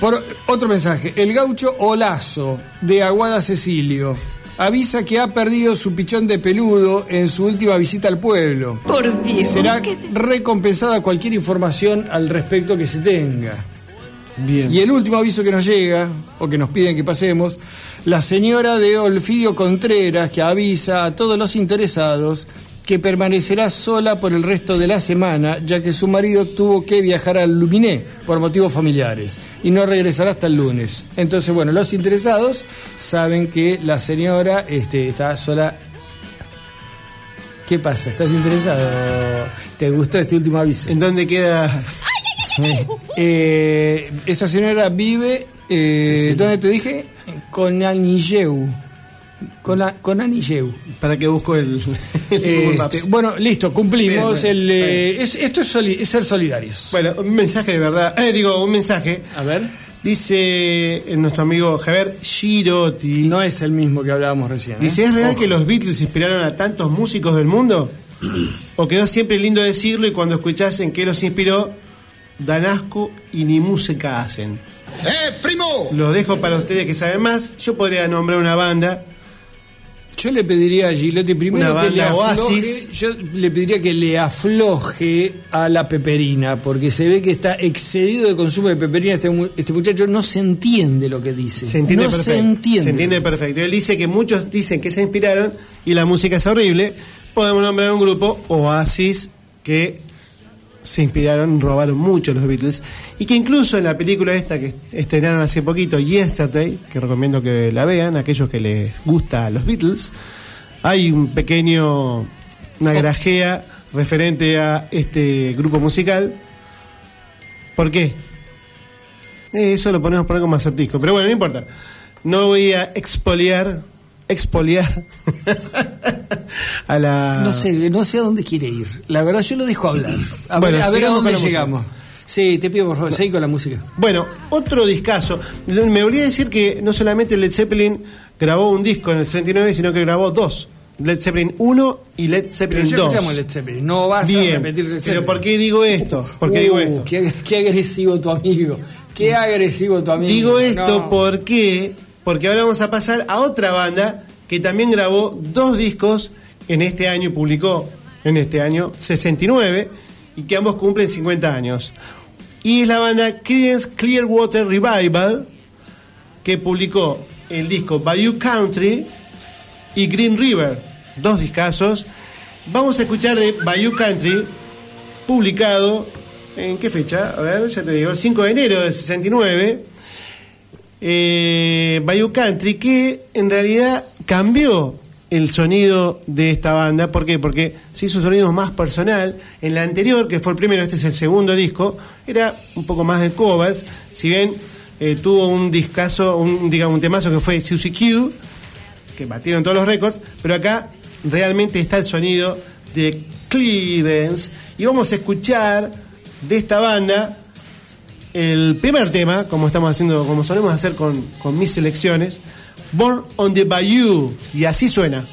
Por otro mensaje, el gaucho Olazo de Aguada Cecilio avisa que ha perdido su pichón de peludo en su última visita al pueblo. Por Dios. Será ¿qué- recompensada cualquier información al respecto que se tenga. Bien. Y el último aviso que nos llega, o que nos piden que pasemos, la señora de Olfidio Contreras que avisa a todos los interesados que permanecerá sola por el resto de la semana, ya que su marido tuvo que viajar al Luminé por motivos familiares y no regresará hasta el lunes. Entonces, bueno, los interesados saben que la señora este, está sola. ¿Qué pasa? ¿Estás interesado? ¿Te gustó este último aviso? ¿En dónde queda? Eh, esa señora vive, eh, ¿dónde te dije? Con Anilleu. Con, la- con Anilleu. Para que busco el, Este, bueno, listo, cumplimos. Bien, bien, el, eh, es- esto es, soli- es ser solidarios. Bueno, un mensaje de verdad. Eh, digo, un mensaje. A ver. Dice eh, nuestro amigo Javier Girotti. No es el mismo que hablábamos recién. ¿eh? Dice, ¿es real Ojo. que los Beatles inspiraron a tantos músicos del mundo? ¿O quedó siempre lindo decirlo y cuando escuchás en qué los inspiró, dan asco y ni música hacen? ¡Eh, primo! Lo dejo para ustedes que saben más. Yo podría nombrar una banda. Yo le pediría a Gilotti primero que le afloje, Oasis. yo le pediría que le afloje a la peperina, porque se ve que está excedido de consumo de peperina. Este, este muchacho no se entiende lo que dice. Se entiende no perfecto. se entiende. Se entiende perfecto. Él dice que muchos dicen que se inspiraron y la música es horrible. Podemos nombrar un grupo, Oasis, que se inspiraron, robaron mucho los Beatles. Y que incluso en la película esta que estrenaron hace poquito, Yesterday, que recomiendo que la vean, aquellos que les gusta los Beatles, hay un pequeño, una grajea referente a este grupo musical. ¿Por qué? Eh, eso lo ponemos por algo más acertijo, pero bueno, no importa. no voy a expoliar, expoliar a la... No sé, no sé a dónde quiere ir. La verdad, yo lo dejo hablar. A Bueno, ver, a, ver a dónde llegamos. Sí, te pido por favor, seguí con la música. Bueno, otro discazo. Me olvidé decir que no solamente Led Zeppelin grabó un disco en el 69, sino que grabó dos. Led Zeppelin 1 y Led Pero Zeppelin 2. escuchamos Led Zeppelin, no vas a Bien, repetir Led Zeppelin. pero ¿por qué digo esto? ¿Por qué Uh, digo esto? Qué, qué agresivo tu amigo. Qué agresivo tu amigo. Digo esto No. porque porque ahora vamos a pasar a otra banda que también grabó dos discos en este año y publicó en este año 69 y que ambos cumplen 50 años. Y es la banda Creedence Clearwater Revival que publicó el disco Bayou Country y Green River, dos discazos. Vamos a escuchar de Bayou Country publicado ¿En qué fecha? A ver, ya te digo, el 5 de enero del 69. Eh, Bayou Country, que en realidad cambió el sonido de esta banda. ¿Por qué? Porque se hizo un sonido más personal. En la anterior, que fue el primero, este es el segundo disco, era un poco más de covers. Si bien eh, tuvo un discazo, un, digamos, un temazo que fue Susie Q, que batieron todos los récords, pero acá realmente está el sonido de Creedence. Y vamos a escuchar de esta banda el primer tema, como estamos haciendo, como solemos hacer con, con mis selecciones, Born on the Bayou, y así suena.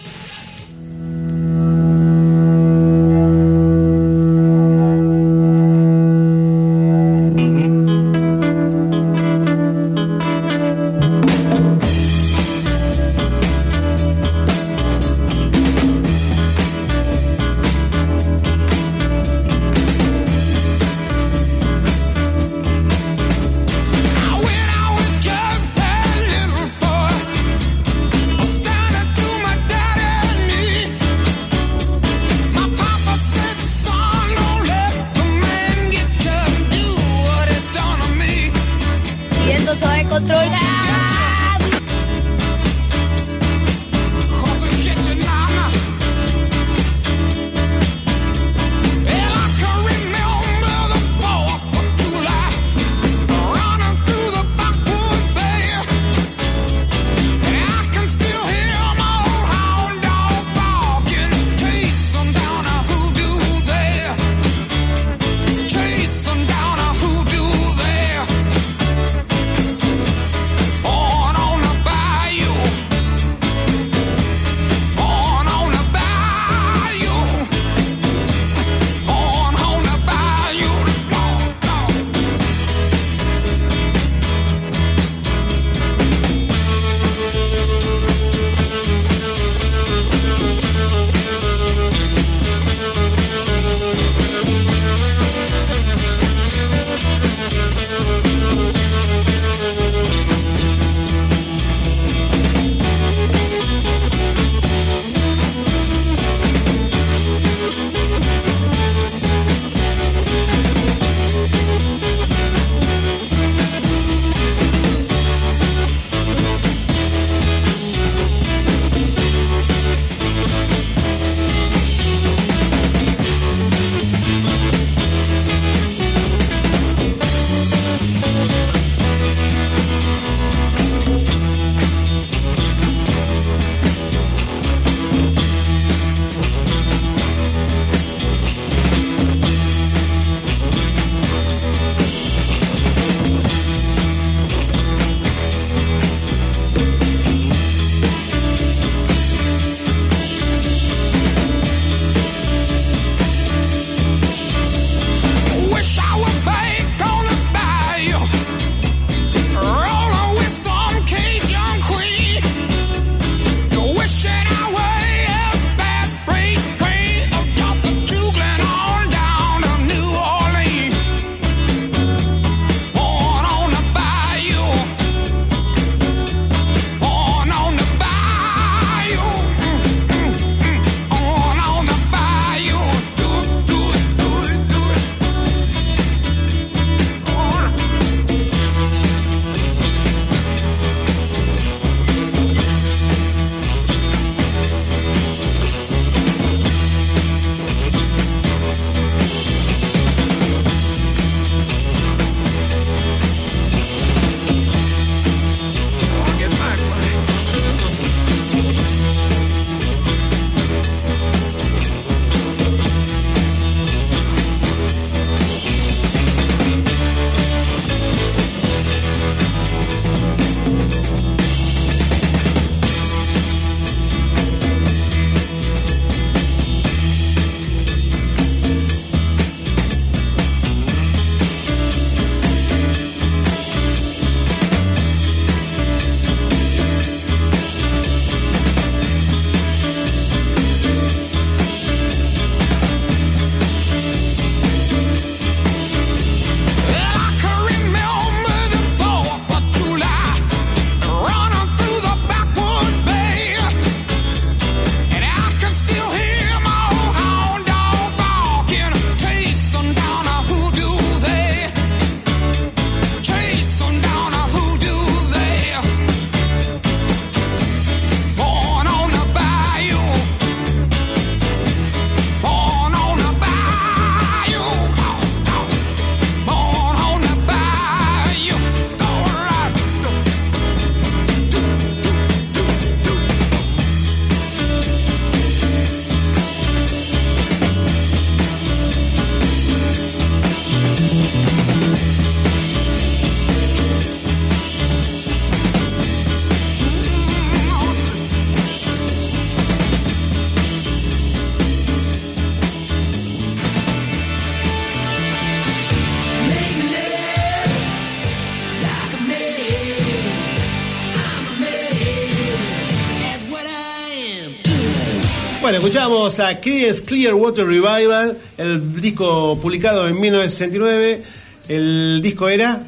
Escuchamos a Creedence Clearwater Revival, el disco publicado en 1969. El disco era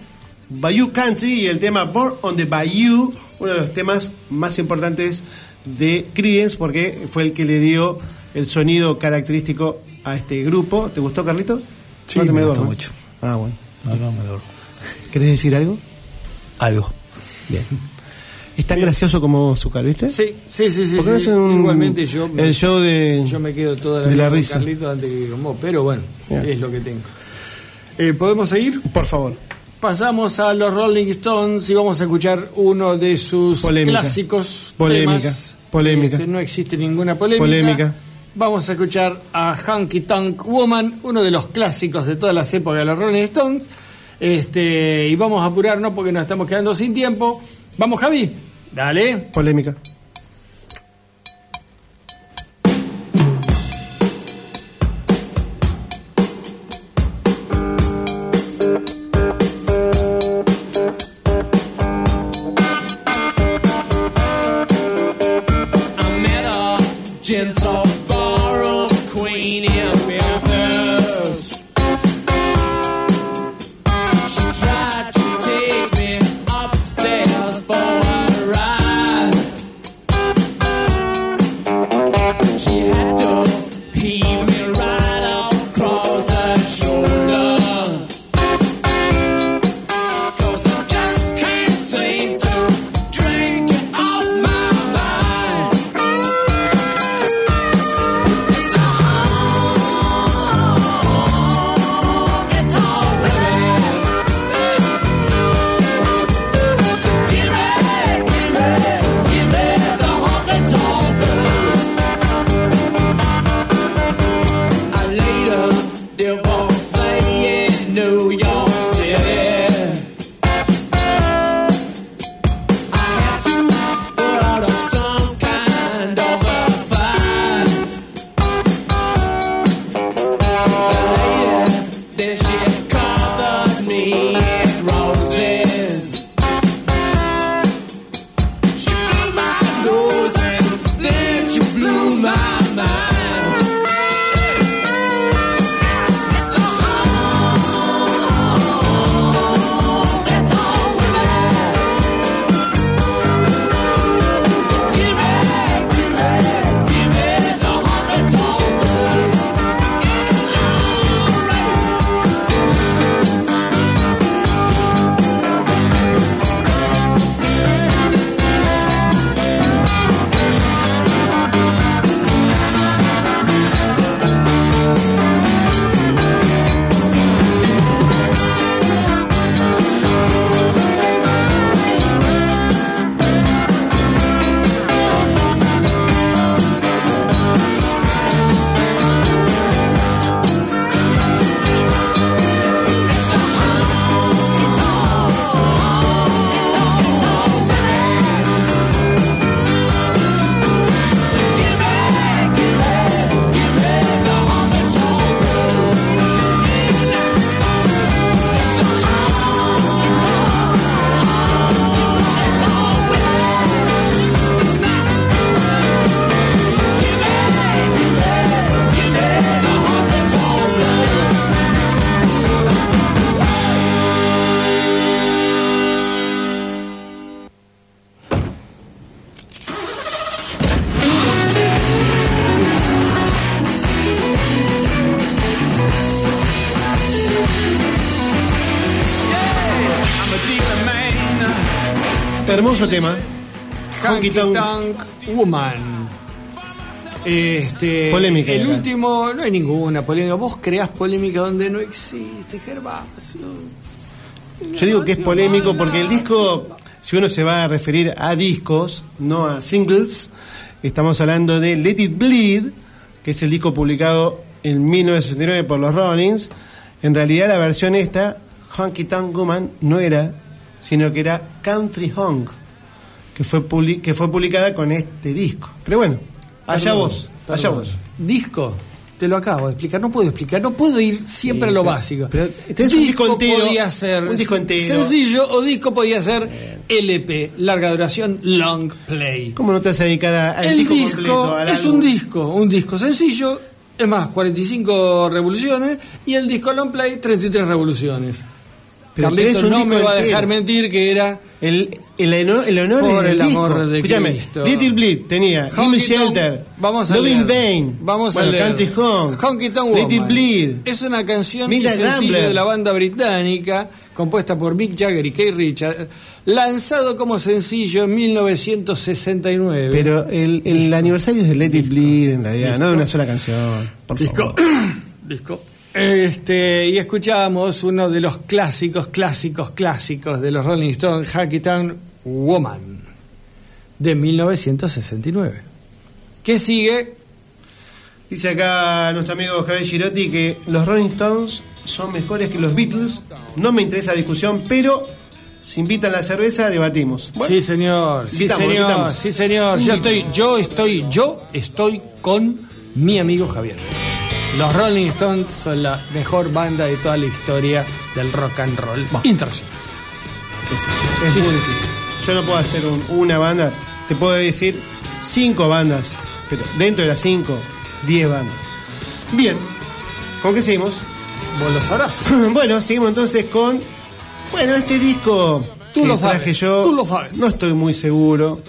Bayou Country y el tema Born on the Bayou, uno de los temas más importantes de Creedence porque fue el que le dio el sonido característico a este grupo. ¿Te gustó, Carlito? Sí, No te me gustó duermas. mucho. Ah, bueno. No, no, me duermo. ¿Querés decir algo? Algo. Bien. Es tan gracioso como Zucker, ¿viste? Sí, sí, sí, sí. ¿Por qué no sí. hacen un- Igualmente yo me, el show de, yo me quedo toda la, de vida la con risa? Carlito antes que con vos, pero bueno, es lo que tengo. Eh, ¿Podemos seguir? Por favor. Pasamos a los Rolling Stones y vamos a escuchar uno de sus Polémica. clásicos Polémica. temas. Polémica. Este, no existe ninguna polémica. Polémica. Vamos a escuchar a Hunky Tonk Woman, uno de los clásicos de todas las épocas de los Rolling Stones. Este, y vamos a apurarnos porque nos estamos quedando sin tiempo. Vamos, Javi. Dale. Polémica. Honky Tonk. Tonk Woman. Este, Polémica El último, no hay ninguna polémica. Vos creás polémica donde no existe, Gervasio. Yo digo que es polémico porque el disco, si uno se va a referir a discos, no a singles, estamos hablando de Let It Bleed, que es el disco publicado en 1969 por los Rollins. En realidad la versión esta, Honky Tonk Woman, no era, sino que era Country Honk, que fue, que fue publicada con este disco. Pero bueno, allá Perdón, vos, allá perdón. vos. Disco, te lo acabo de explicar. No puedo explicar, no puedo ir siempre Sí, a lo pero- básico. pero tenés un disco entero, podía ser un disco entero. sencillo o disco podía ser LP, larga duración, long play. ¿Cómo no te vas a dedicar a- El disco, disco completo? al es un disco, un disco sencillo, es más, 45 revoluciones y el disco long play 33 revoluciones. Pero Carlitos no me va a dejar mentir que era El, el, honor- el honor Por del el amor disco. de Escúchame, Cristo. Little Bleed tenía Tonk- Shelter, Vamos a Love in leer. Vain, Vamos bueno, a leer. Country Home, Honky Tonk Little Woman. Bleed. Es una canción y Midnight sencillo Rambler. de la banda británica compuesta por Mick Jagger y Keith Richards, lanzado como sencillo en 1969. Pero el, el aniversario es de Let It Bleed, en realidad, no de una sola canción. Por Disco. favor. Disco. Este, y escuchábamos uno de los clásicos, clásicos, clásicos de los Rolling Stones, Tonk Woman, de 1969. ¿Qué sigue? Dice acá nuestro amigo Javier Girotti que los Rolling Stones son mejores que los Beatles. No me interesa la discusión, pero si invitan la cerveza, debatimos. Bueno, sí, señor, sí, señor, sí, señor. Yo estoy, yo estoy, yo estoy con mi amigo Javier. Los Rolling Stones son la mejor banda de toda la historia del rock and roll internacional. qué sé yo, es Sí, muy difícil. Yo no puedo hacer un- una banda, te puedo decir cinco bandas, pero dentro de las cinco, diez bandas. Bien, ¿con qué seguimos? Vos lo sabrás. bueno, seguimos entonces con. Bueno, este disco. Tú lo traje sabes, yo. tú lo sabes. No estoy muy seguro.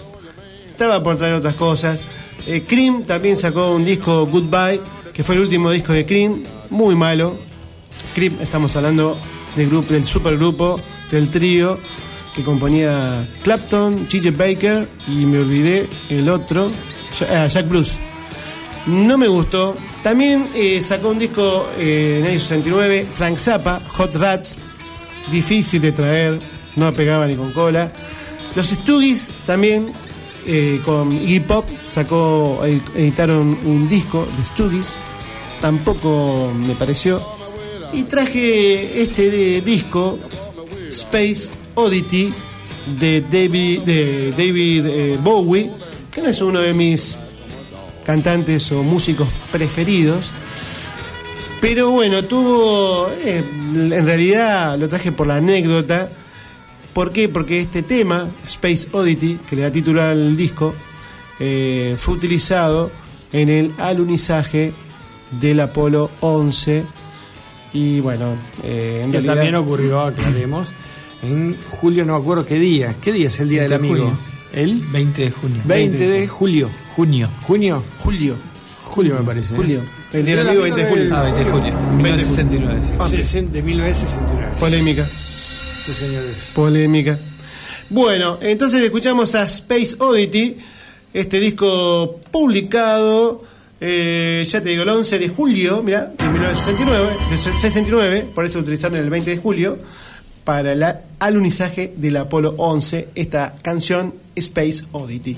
Estaba por traer otras cosas. Eh, Cream también sacó un disco Goodbye, que fue el último disco de Cream, muy malo. Cream, estamos hablando del grupo, del supergrupo, del trío que componía Clapton, Gigi Baker y me olvidé el otro, ah, Jack Bruce. No me gustó. También eh, sacó un disco eh, en el año 69, Frank Zappa, Hot Rats, difícil de traer, no pegaba ni con cola. Los Stooges también, eh, con Iggy Pop, sacó, eh, editaron un disco de Stooges, tampoco me pareció. Y traje este disco, Space Oddity, de David, de David eh, Bowie, que no es uno de mis cantantes o músicos preferidos. Pero bueno, tuvo. en realidad lo traje por la anécdota. ¿Por qué? Porque este tema, Space Oddity, que le da título al disco, eh, fue utilizado en el alunizaje del Apolo 11. Y bueno, eh, en Que realidad. también ocurrió, aclaremos, en julio, no me acuerdo qué día. ¿Qué día es el día del 20 de amigo? ¿El? 20 de junio. 20 de julio. Junio. ¿Junio? Julio. Julio me parece. ¿eh? Julio. El día del amigo, 20 de julio. Ah, 20 de junio. 1969. sí. Ah, sesen- de 1969. Polémica. Polémica. Bueno, entonces escuchamos a Space Oddity, este disco publicado, eh, ya te digo, el 11 de julio, mira, de 1969, de 69, por eso utilizaron el 20 de julio, para el alunizaje del Apolo 11, esta canción Space Oddity.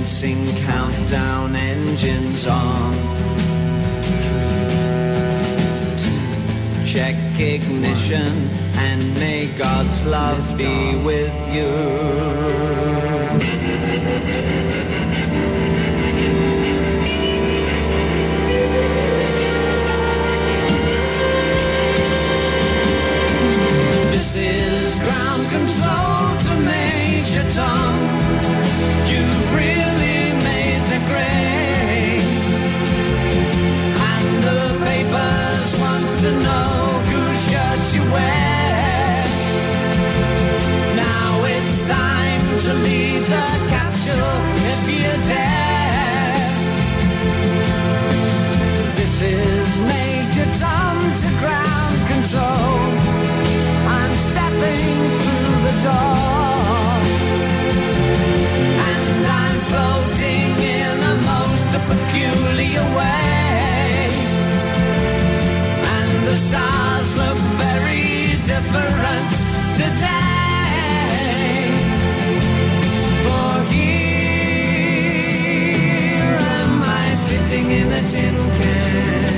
Commencing countdown engines on. Check ignition and may God's love be with you. This is ground control to Major Tom. To lead the capsule if you dare. This is Major Tom to ground control. I'm stepping through the door. And I'm floating in a most peculiar way. And the stars sitting in a tin can.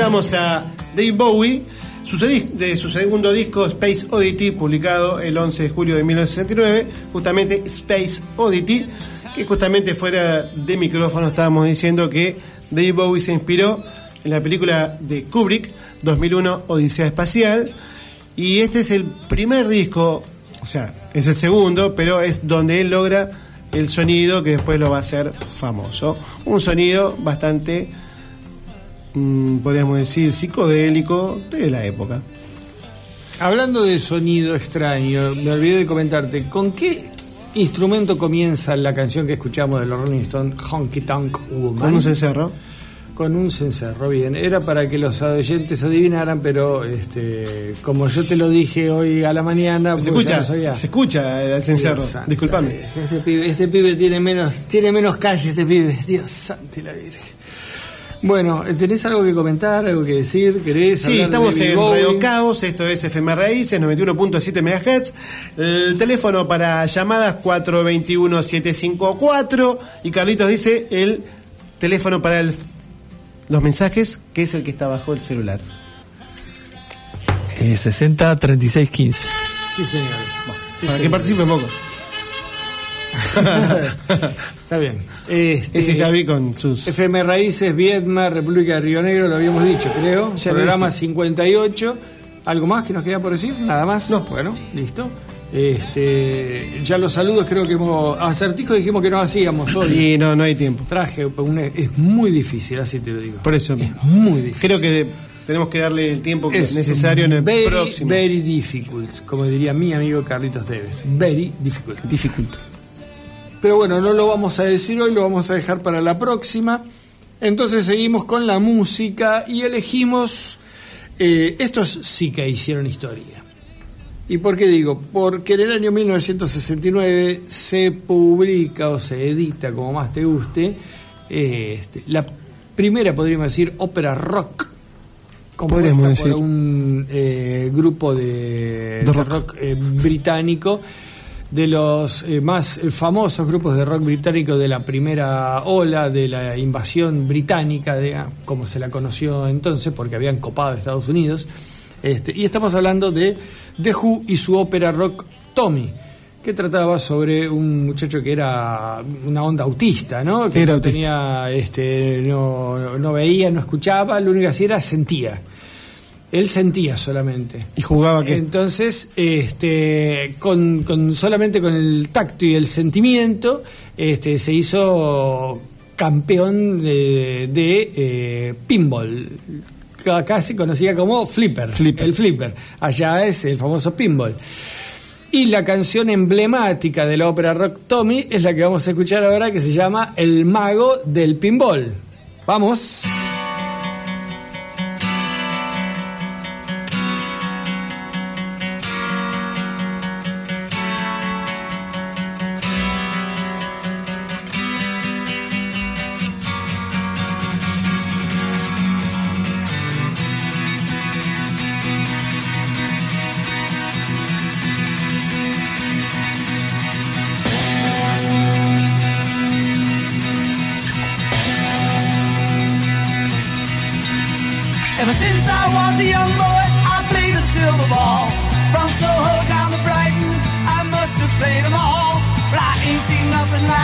Escuchamos a Dave Bowie, su de su segundo disco Space Oddity, publicado el 11 de julio de 1969, justamente Space Oddity, que justamente fuera de micrófono estábamos diciendo que Dave Bowie se inspiró en la película de Kubrick, 2001 Odisea Espacial, y este es el primer disco, o sea, es el segundo, pero es donde él logra el sonido que después lo va a hacer famoso. Un sonido bastante mm, podríamos decir, psicodélico de la época. Hablando de sonido extraño, me olvidé de comentarte, ¿con qué instrumento comienza la canción que escuchamos de los Rolling Stones, Honky Tonk Woman? Con un cencerro. Con un cencerro, bien. Era para que los oyentes adivinaran, pero este, como yo te lo dije hoy a la mañana, Se pues escucha, sabía. se escucha el cencerro. Disculpame. Este pibe, este pibe tiene menos, tiene menos calle, este pibe. Dios santo y la Virgen. Bueno, ¿tenés algo que comentar, algo que decir? ¿Querés Sí, de estamos en Bowie? Radio Caos, esto es FM Raíces, 91.7 MHz. El teléfono para llamadas 421-754. Y Carlitos dice el teléfono para el- los mensajes, que es el que está bajo el celular. Eh, 60 36 15. Sí, señores. Sí, para que participe poco. Está bien. Este, Ese es Gaby con sus. FM Raíces, Vietma, República de Río Negro, lo habíamos dicho, creo. Ya Programa dije. 58. ¿Algo más que nos queda por decir? Nada más. No. Bueno, listo. Este, ya los saludos creo que hemos. Acertijo dijimos que no hacíamos hoy. Y no, no hay tiempo. Traje, una- es muy difícil, así te lo digo. Por eso. Muy difícil. Creo que tenemos que darle el tiempo que Es es necesario en el very, próximo. Very difficult, como diría mi amigo Carlitos Tevez. Very difficult. Difficult. Pero bueno, no lo vamos a decir hoy, lo vamos a dejar para la próxima. Entonces seguimos con la música y elegimos... eh, estos sí que hicieron historia. ¿Y por qué digo? Porque en el año 1969 se publica o se edita, como más te guste, eh, este, la primera, podríamos decir, ópera rock. Podríamos por decir. un eh, grupo de, De de rock. rock, eh, británico, de los eh, más eh, famosos grupos de rock británico de la primera ola de la invasión británica, de, ah, como se la conoció entonces, porque habían copado Estados Unidos. Este, y estamos hablando de The Who y su ópera rock Tommy, que trataba sobre un muchacho que era una onda autista, ¿no? Que Era no autista. tenía, este, no, no veía, no escuchaba, lo único que hacía era sentía. Él sentía solamente. Y jugaba que. Entonces, este, con, con- solamente con el tacto y el sentimiento, este, se hizo campeón de, de, eh, pinball. Ca- Casi conocida como flipper, el flipper. Allá es el famoso pinball. Y la canción emblemática de la ópera rock Tommy es la que vamos a escuchar ahora que se llama El mago del pinball. Vamos.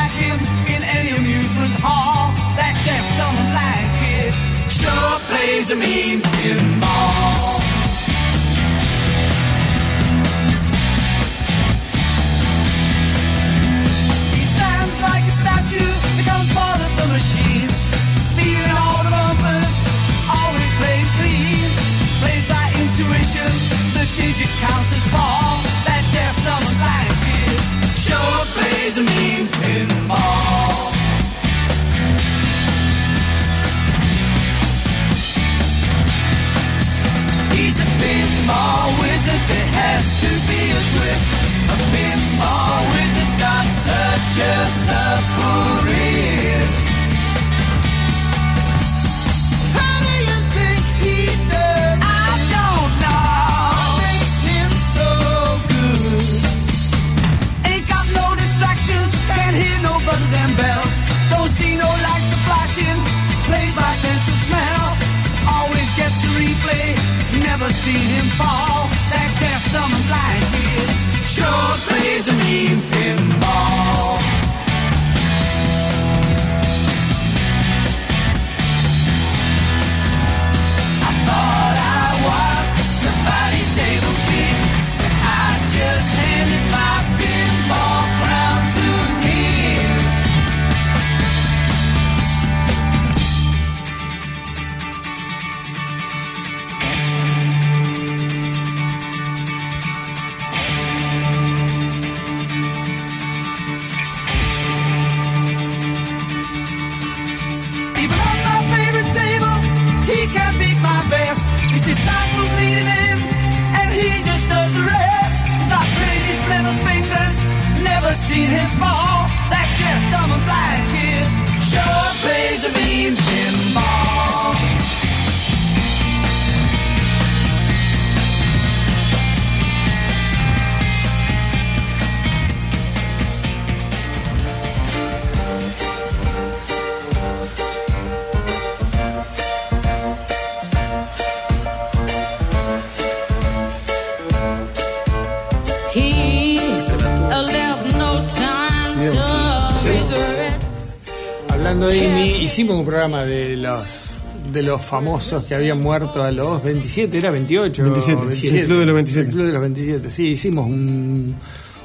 Like him in any amusement hall. That deaf, dumb, blind kid sure plays a mean pinball. Wizard, there has to be a twist. A wizard's got such a surprise. How do you think he does? I don't know. What makes him so good? Ain't got no distractions, can't hear no buzzes and bells. Don't see no lights flashing, plays sense of smell. Always gets a replay, never seen him fall. That deaf, dumb, and blind sure plays a never seen him fall. That deaf, dumb, and blind kid sure plays a mean Hicimos un programa de los de los famosos que habían muerto a los 27, era 28. 27, sí, el Club de los 27. El Club de los 27, sí, hicimos un,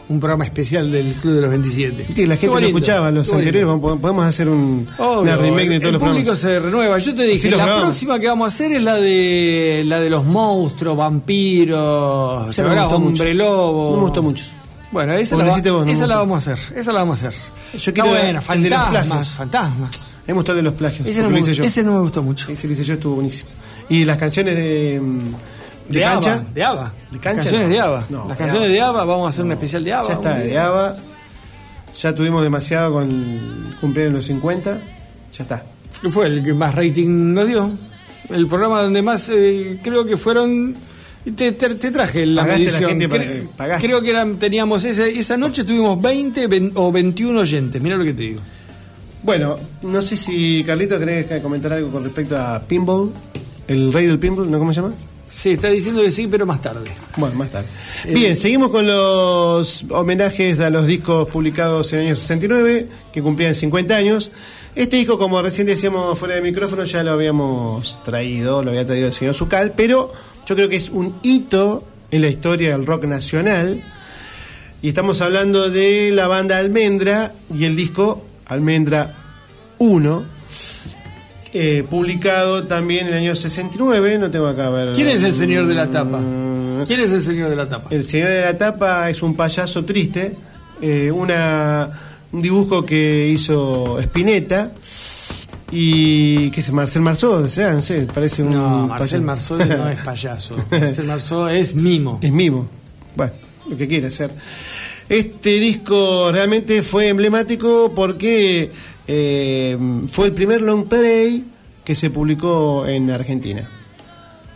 un programa especial del Club de los 27. Viste que la gente lo escuchaba, los anteriores, lindo. podemos hacer un, una remake de el- todos los el público programas. se renueva. Yo te dije, la grabamos. próxima que vamos a hacer es la de la de los monstruos, vampiros, gustó mucho. hombre lobo. No me gustó mucho. Bueno, esa, la, va- vos, no la vamos a hacer. Esa la vamos a hacer. Yo Está quiero buena, de los fantasmas, fantasmas. Gustó el de los plagios. Ese no, me, lo hice yo. ese no me gustó mucho. Ese que hice yo estuvo buenísimo. Y las canciones de. De, De cancha. Ava, de Ava. ¿De cancha? Canciones No. de Ava. No, Las canciones de Ava, vamos a hacer un especial de Ava. Ya está, de Ava. Ya tuvimos demasiado con el cumpleaños de los 50. Ya está. Fue el que más rating nos dio. El programa donde más, eh, creo que fueron. Te, te- te traje la Pagaste la medición. gente para creo que eran, teníamos esa, esa noche tuvimos 20 ven- o 21 oyentes. Mira lo que te digo. Bueno, no sé si Carlito querés comentar algo con respecto a Pinball. El rey del Pinball, ¿no? ¿Cómo se llama? Sí, está diciendo que sí, pero más tarde. Bueno, más tarde. Bien, seguimos con los homenajes a los discos publicados en el año 69, que cumplían 50 años. Este disco, como recién decíamos fuera de micrófono, ya lo habíamos traído, lo había traído el señor Zucal, pero yo creo que es un hito en la historia del rock nacional. Y estamos hablando de la banda Almendra y el disco Almendra 1, eh, publicado también en el año 69, no tengo acá a ver. ¿Quién es el señor de la tapa? Mm, ¿Quién es el señor de la tapa? El señor de la tapa es un payaso triste, eh, una, un dibujo que hizo Spinetta y que es Marcel Marceau, sea, no sé, parece un No, Marcel. Marceau no es payaso. Marcel Marceau es mimo. Es mimo. Bueno, lo que quiere hacer. Este disco realmente fue emblemático porque eh, fue el primer long play que se publicó en Argentina.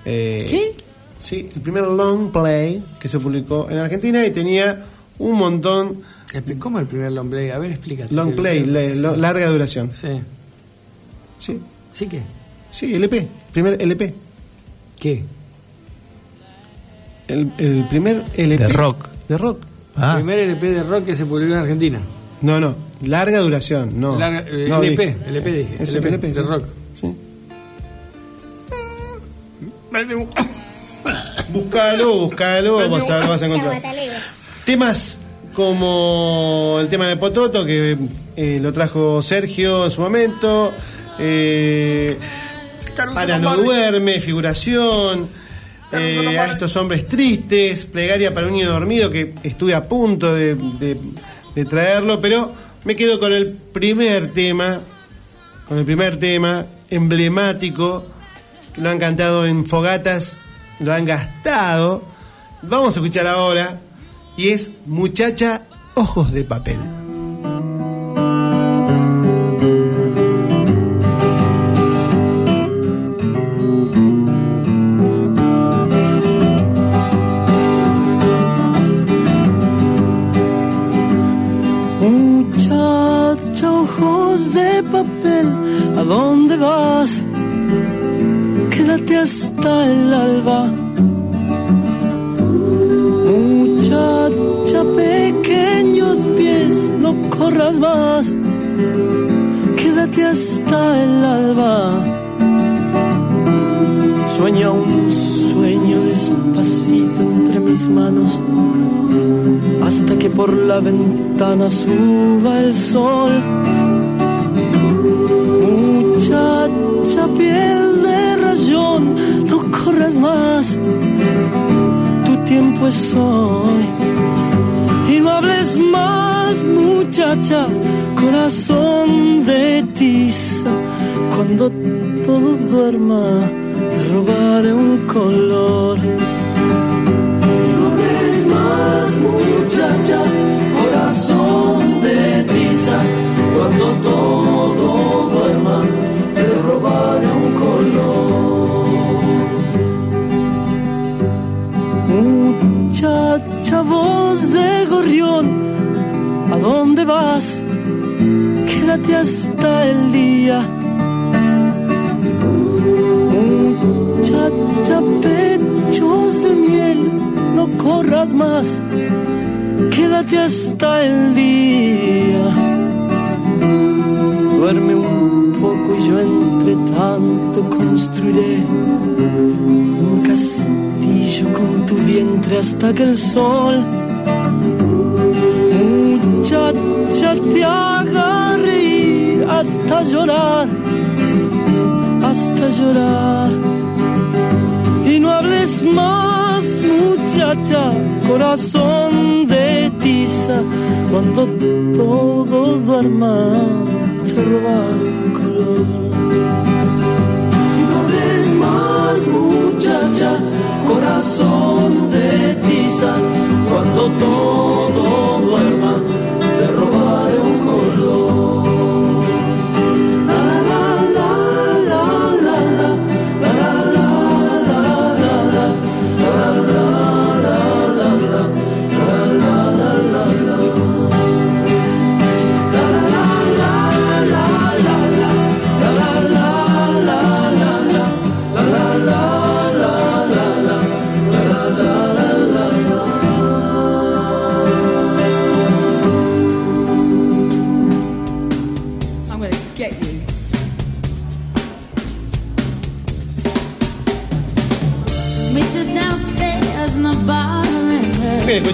Eh, ¿Qué? Sí, el primer long play que se publicó en Argentina y tenía un montón ¿Cómo el primer long play? A ver, explícate. long play, larga duración. Sí. Sí, ¿Sí qué? sí, LP, primer LP. ¿Qué? El, el primer LP De rock. De rock. Ah, Primer LP de rock que se publicó en Argentina. No, no, larga duración, no. Larga- eh, No, LP, dije. LP dije, Es LP, LP, de sí. rock. Sí. Búscalo, búscalo, vas a, lo vas a encontrar. Temas como el tema de Pototo, que eh, lo trajo Sergio en su momento. Eh, Ana no duerme, figuración. eh, a estos hombres tristes, plegaria para un niño dormido, que estuve a punto de, de- de traerlo, pero me quedo con el primer tema, con el primer tema emblemático, que lo han cantado en fogatas, lo han gastado. Vamos a escuchar ahora, y es Muchacha Ojos de Papel. Dónde vas? Quédate hasta el alba. Muchacha, pequeños pies, no corras más. Quédate hasta el alba. Sueña un sueño despacito entre mis manos hasta que por la ventana suba el sol. Muchacha, piel de rayón, no corras más, tu tiempo es hoy. Y no hables más, muchacha, corazón de tiza, cuando todo duerma, te robaré un color. No hables más, muchacha, corazón de tiza. Cuando todo Muchacha, voz de gorrión, ¿a dónde vas? Quédate hasta el día. Muchacha, pechos de miel, no corras más, quédate hasta el día. Duerme un poco y yo entre tanto construiré un castillo con tu vientre hasta que el sol, muchacha, te haga reír hasta llorar, hasta llorar. Y no hables más, muchacha, corazón de tiza, cuando todo duerma, te roba el color. Y no hables más, muchacha, corazón de tiza, cuando todo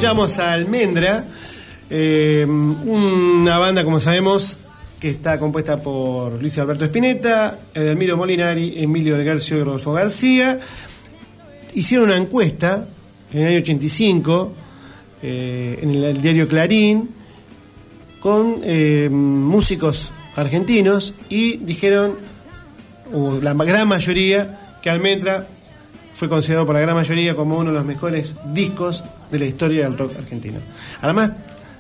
escuchamos a Almendra, eh, una banda, como sabemos, que está compuesta por Luis Alberto Spinetta, Edelmiro Molinari, Emilio del Garcio y Rodolfo García. Hicieron una encuesta en el año 85 eh, en el, diario Clarín con eh, músicos argentinos y dijeron, o la gran mayoría, que Almendra fue considerado por la gran mayoría como uno de los mejores discos de la historia del rock argentino. Además,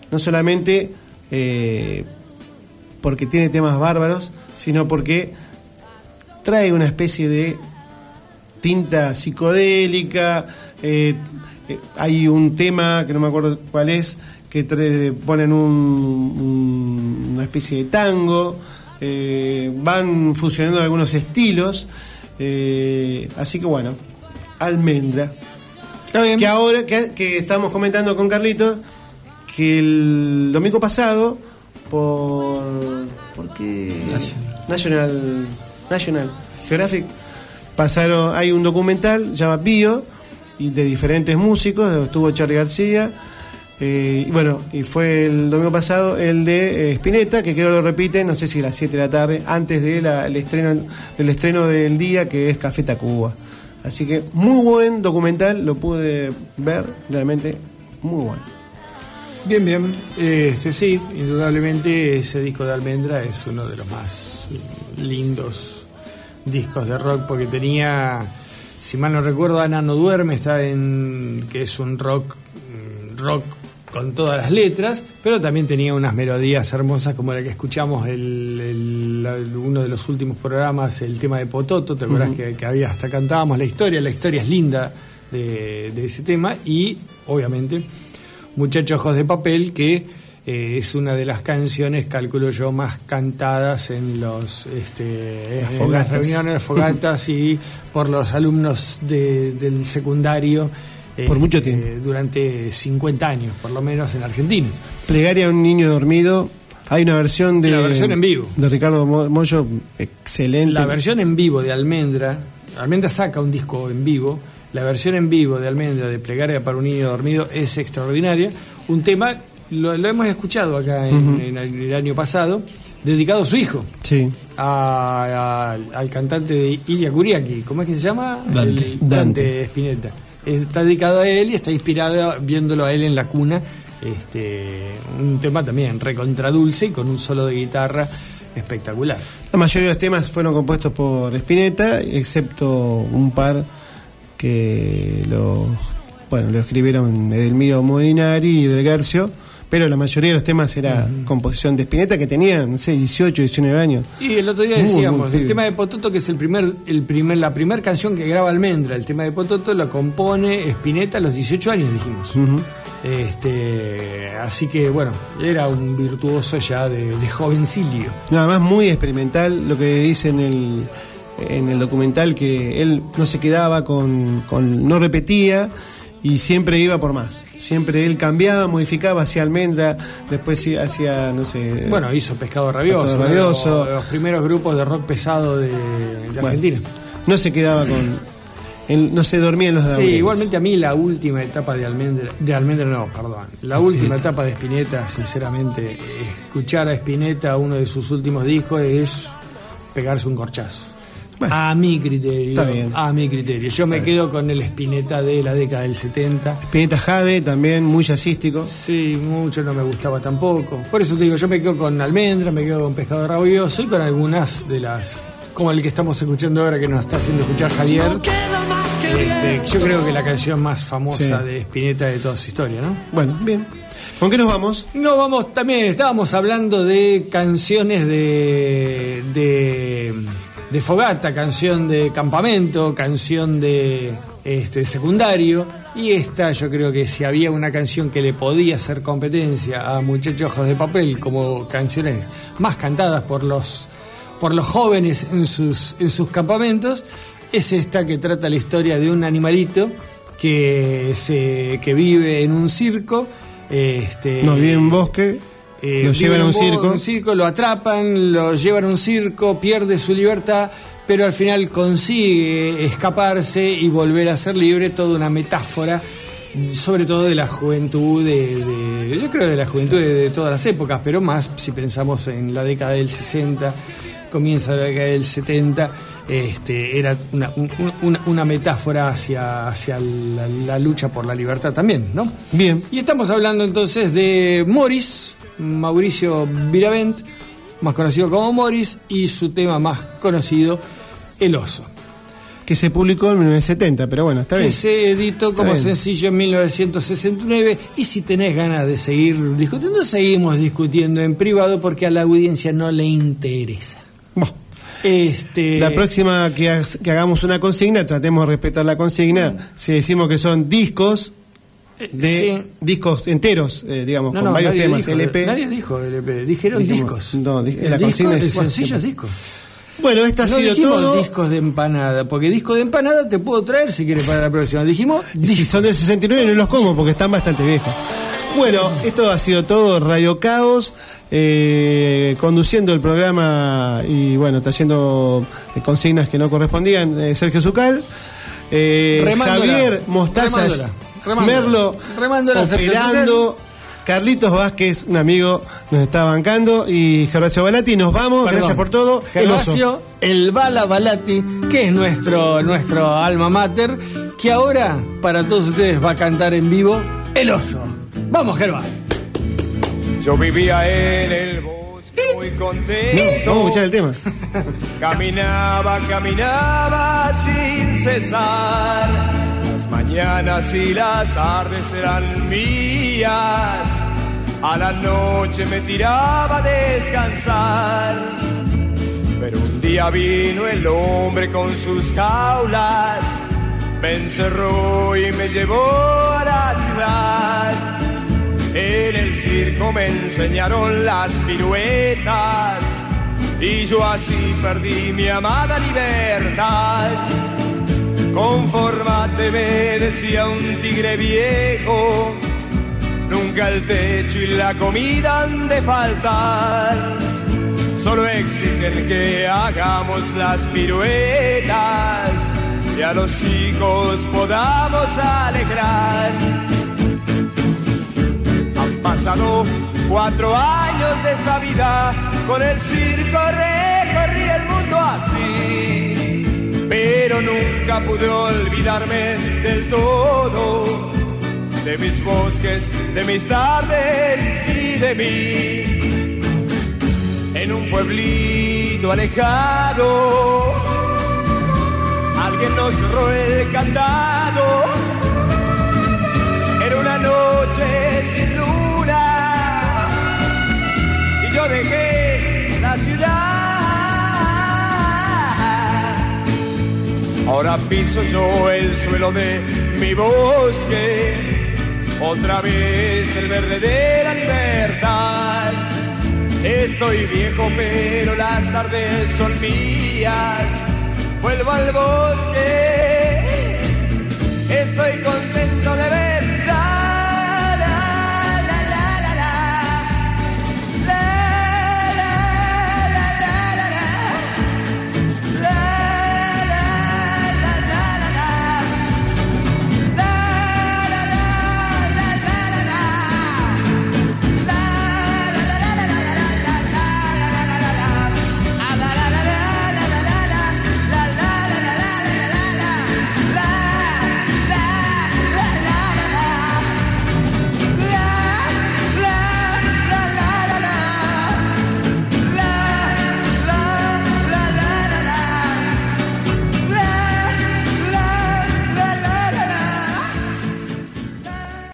no solamente eh, porque tiene temas bárbaros, sino porque trae una especie de tinta psicodélica. eh, eh, hay un tema que no me acuerdo cuál es, que ponen un- un- una especie de tango. van fusionando algunos estilos. así que bueno, almendra. Que ahora que, que estamos comentando con Carlitos, que el domingo pasado, por. ¿Por qué? National. National Geographic. Pasaron, hay un documental, llama Bio, y de diferentes músicos, estuvo Charlie García. eh, y bueno, y fue el domingo pasado el de eh, Spinetta, que creo lo repiten, no sé si a las 7 de la tarde, antes de la- el estreno, del estreno del día, que es Café Tacuba. Así que muy buen documental, lo pude ver, realmente muy bueno. Bien, bien. Este, sí, indudablemente ese disco de Almendra es uno de los más lindos discos de rock porque tenía, si mal no recuerdo, Ana no duerme, está en que es un rock mm, rock con todas las letras, pero también tenía unas melodías hermosas como la que escuchamos el, uno de los últimos programas, el tema de Pototo, ¿te acuerdas que, que había hasta cantábamos la historia? La historia es linda de, de ese tema y obviamente Muchachos Ojos de Papel, que eh, es una de las canciones, calculo yo, más cantadas en los este, Las en fogatas. las reuniones, fogatas y por los alumnos de- del secundario. Por mucho este, Durante 50 años, por lo menos en Argentina. Plegaria a un niño dormido. Hay una versión de. La versión en vivo. De Ricardo Mo- Mollo, excelente. La versión en vivo de Almendra, Almendra saca un disco en vivo, la versión en vivo de Almendra de Plegaria para un niño dormido es extraordinaria. Un tema, lo, lo hemos escuchado acá en, el, el año pasado, dedicado a su hijo, Sí. a- a- al cantante de Ilya Kuriaki, ¿cómo es que se llama? Dante. El- Dante Spinetta. Está dedicado a él y está inspirado viéndolo a él en la cuna. Este, un tema también recontradulce y con un solo de guitarra espectacular. La mayoría de los temas fueron compuestos por Spinetta, excepto un par que lo, bueno, lo escribieron Edelmiro Molinari y Del Garcio, pero la mayoría de los temas era composición de Spinetta, que tenía, no sé, 18, 19 años. Y el otro día Muy, muy decíamos, el tema de Pototo, que es el primer, el primer, la primera canción que graba Almendra, el tema de Pototo lo compone Spinetta a los 18 años, dijimos. Este, así que bueno, era un virtuoso ya de, de jovencilio. Nada más muy experimental, lo que dice en el, en el documental, que él no se quedaba con, con- no repetía y siempre iba por más. Siempre él cambiaba, modificaba, hacía almendra, después sí hacía, no sé... Bueno, hizo Pescado Rabioso, Pescado los- Rabioso. los primeros grupos de rock pesado de, de Bueno, Argentina. No se quedaba con... él no se dormía en los Sí, laureles. igualmente a mí la última etapa de Almendra, de Almendra no, perdón, la última etapa de Spinetta, sinceramente, escuchar a Spinetta uno de sus últimos discos es pegarse un corchazo. A mi criterio, está bien. a mi criterio. Yo me quedo con el Spinetta de la década del 70. Spinetta Jade también, muy jazzístico. Sí, mucho no me gustaba tampoco. Por eso te digo, yo me quedo con Almendra, me quedo con Pescado Rabioso y con algunas de las, como el que estamos escuchando ahora que nos está haciendo escuchar Javier. Este, yo creo que la canción más famosa Sí. de Spinetta de toda su historia, ¿no? Bueno, bien. ¿Con qué nos vamos? No, vamos también, estábamos hablando de canciones de, de, de fogata, canción de campamento, canción de este, secundario. Y esta yo creo que si había una canción que le podía hacer competencia a Muchachos Ojos de Papel como canciones más cantadas por los, por los jóvenes en sus, en sus campamentos, es esta que trata la historia de un animalito que, se, que vive en un circo. Este, Nos vive en bosque, eh, lo llevan a un circo. un circo, lo atrapan, lo llevan a un circo, pierde su libertad, pero al final consigue escaparse y volver a ser libre, toda una metáfora sobre todo de la juventud, de, de- yo creo de la juventud de, de todas las épocas, pero más si pensamos en la década del 60, comienza la década del 70, este, era una, un- un- una, una metáfora hacia, hacia la, la lucha por la libertad también, ¿no? Bien. Y estamos hablando entonces de Morris, Mauricio Viravent, más conocido como Morris, y su tema más conocido, El Oso. Que se publicó en 1970, pero bueno, está que bien. se editó como bien. sencillo en 1969 y si tenés ganas de seguir discutiendo, seguimos discutiendo en privado porque a la audiencia no le interesa. Este, La próxima que, ha- que hagamos una consigna, tratemos de respetar la consigna. Si decimos que son discos, de discos enteros, eh, digamos, no, con no, varios temas, dijo, LP. nadie dijo LP, dijeron Dijimos, discos. no, di- el, la disco, el es- sencillo es disco. Bueno, esto ha no sido dijimos todo. discos de empanada, porque disco de empanada te puedo traer si quieres para la próxima. Dijimos Si son del 69 no los como porque están bastante viejos. Bueno, esto ha sido todo Radio Caos, eh, conduciendo el programa y bueno, trayendo eh, consignas que no correspondían, eh, Sergio Zucal, eh, Javier Mostaza, remándola. Merlo, operando, Carlitos Vázquez, un amigo, nos está bancando y Gervasio Balati, nos vamos, Perdón. gracias por todo. Gervasio, el Bala Balati, que es nuestro, nuestro alma mater, que ahora para todos ustedes va a cantar en vivo El Oso. Vamos, Gervas. Yo vivía en el bosque muy contento. Vamos a escuchar el tema. Caminaba, caminaba sin cesar. Mañanas y las tardes eran mías. A la noche me tiraba a descansar. Pero un día vino el hombre con sus jaulas. Me encerró y me llevó a la ciudad. En el circo me enseñaron las piruetas y yo así perdí mi amada libertad. Conformate, me decía un tigre viejo, nunca el techo y la comida han de faltar. Solo exigen que hagamos las piruetas y a los hijos podamos alegrar. Han pasado cuatro años de esta vida, con el circo recorrí el mundo así, pero nunca pude olvidarme del todo, de mis bosques, de mis tardes y de mí. En un pueblito alejado, alguien nos cerró el candado. Era una noche sin luna y yo dejé la ciudad. Ahora piso yo el suelo de mi bosque, otra vez el verde de la libertad. Estoy viejo, pero las tardes son mías. Vuelvo al bosque, estoy contento de ver.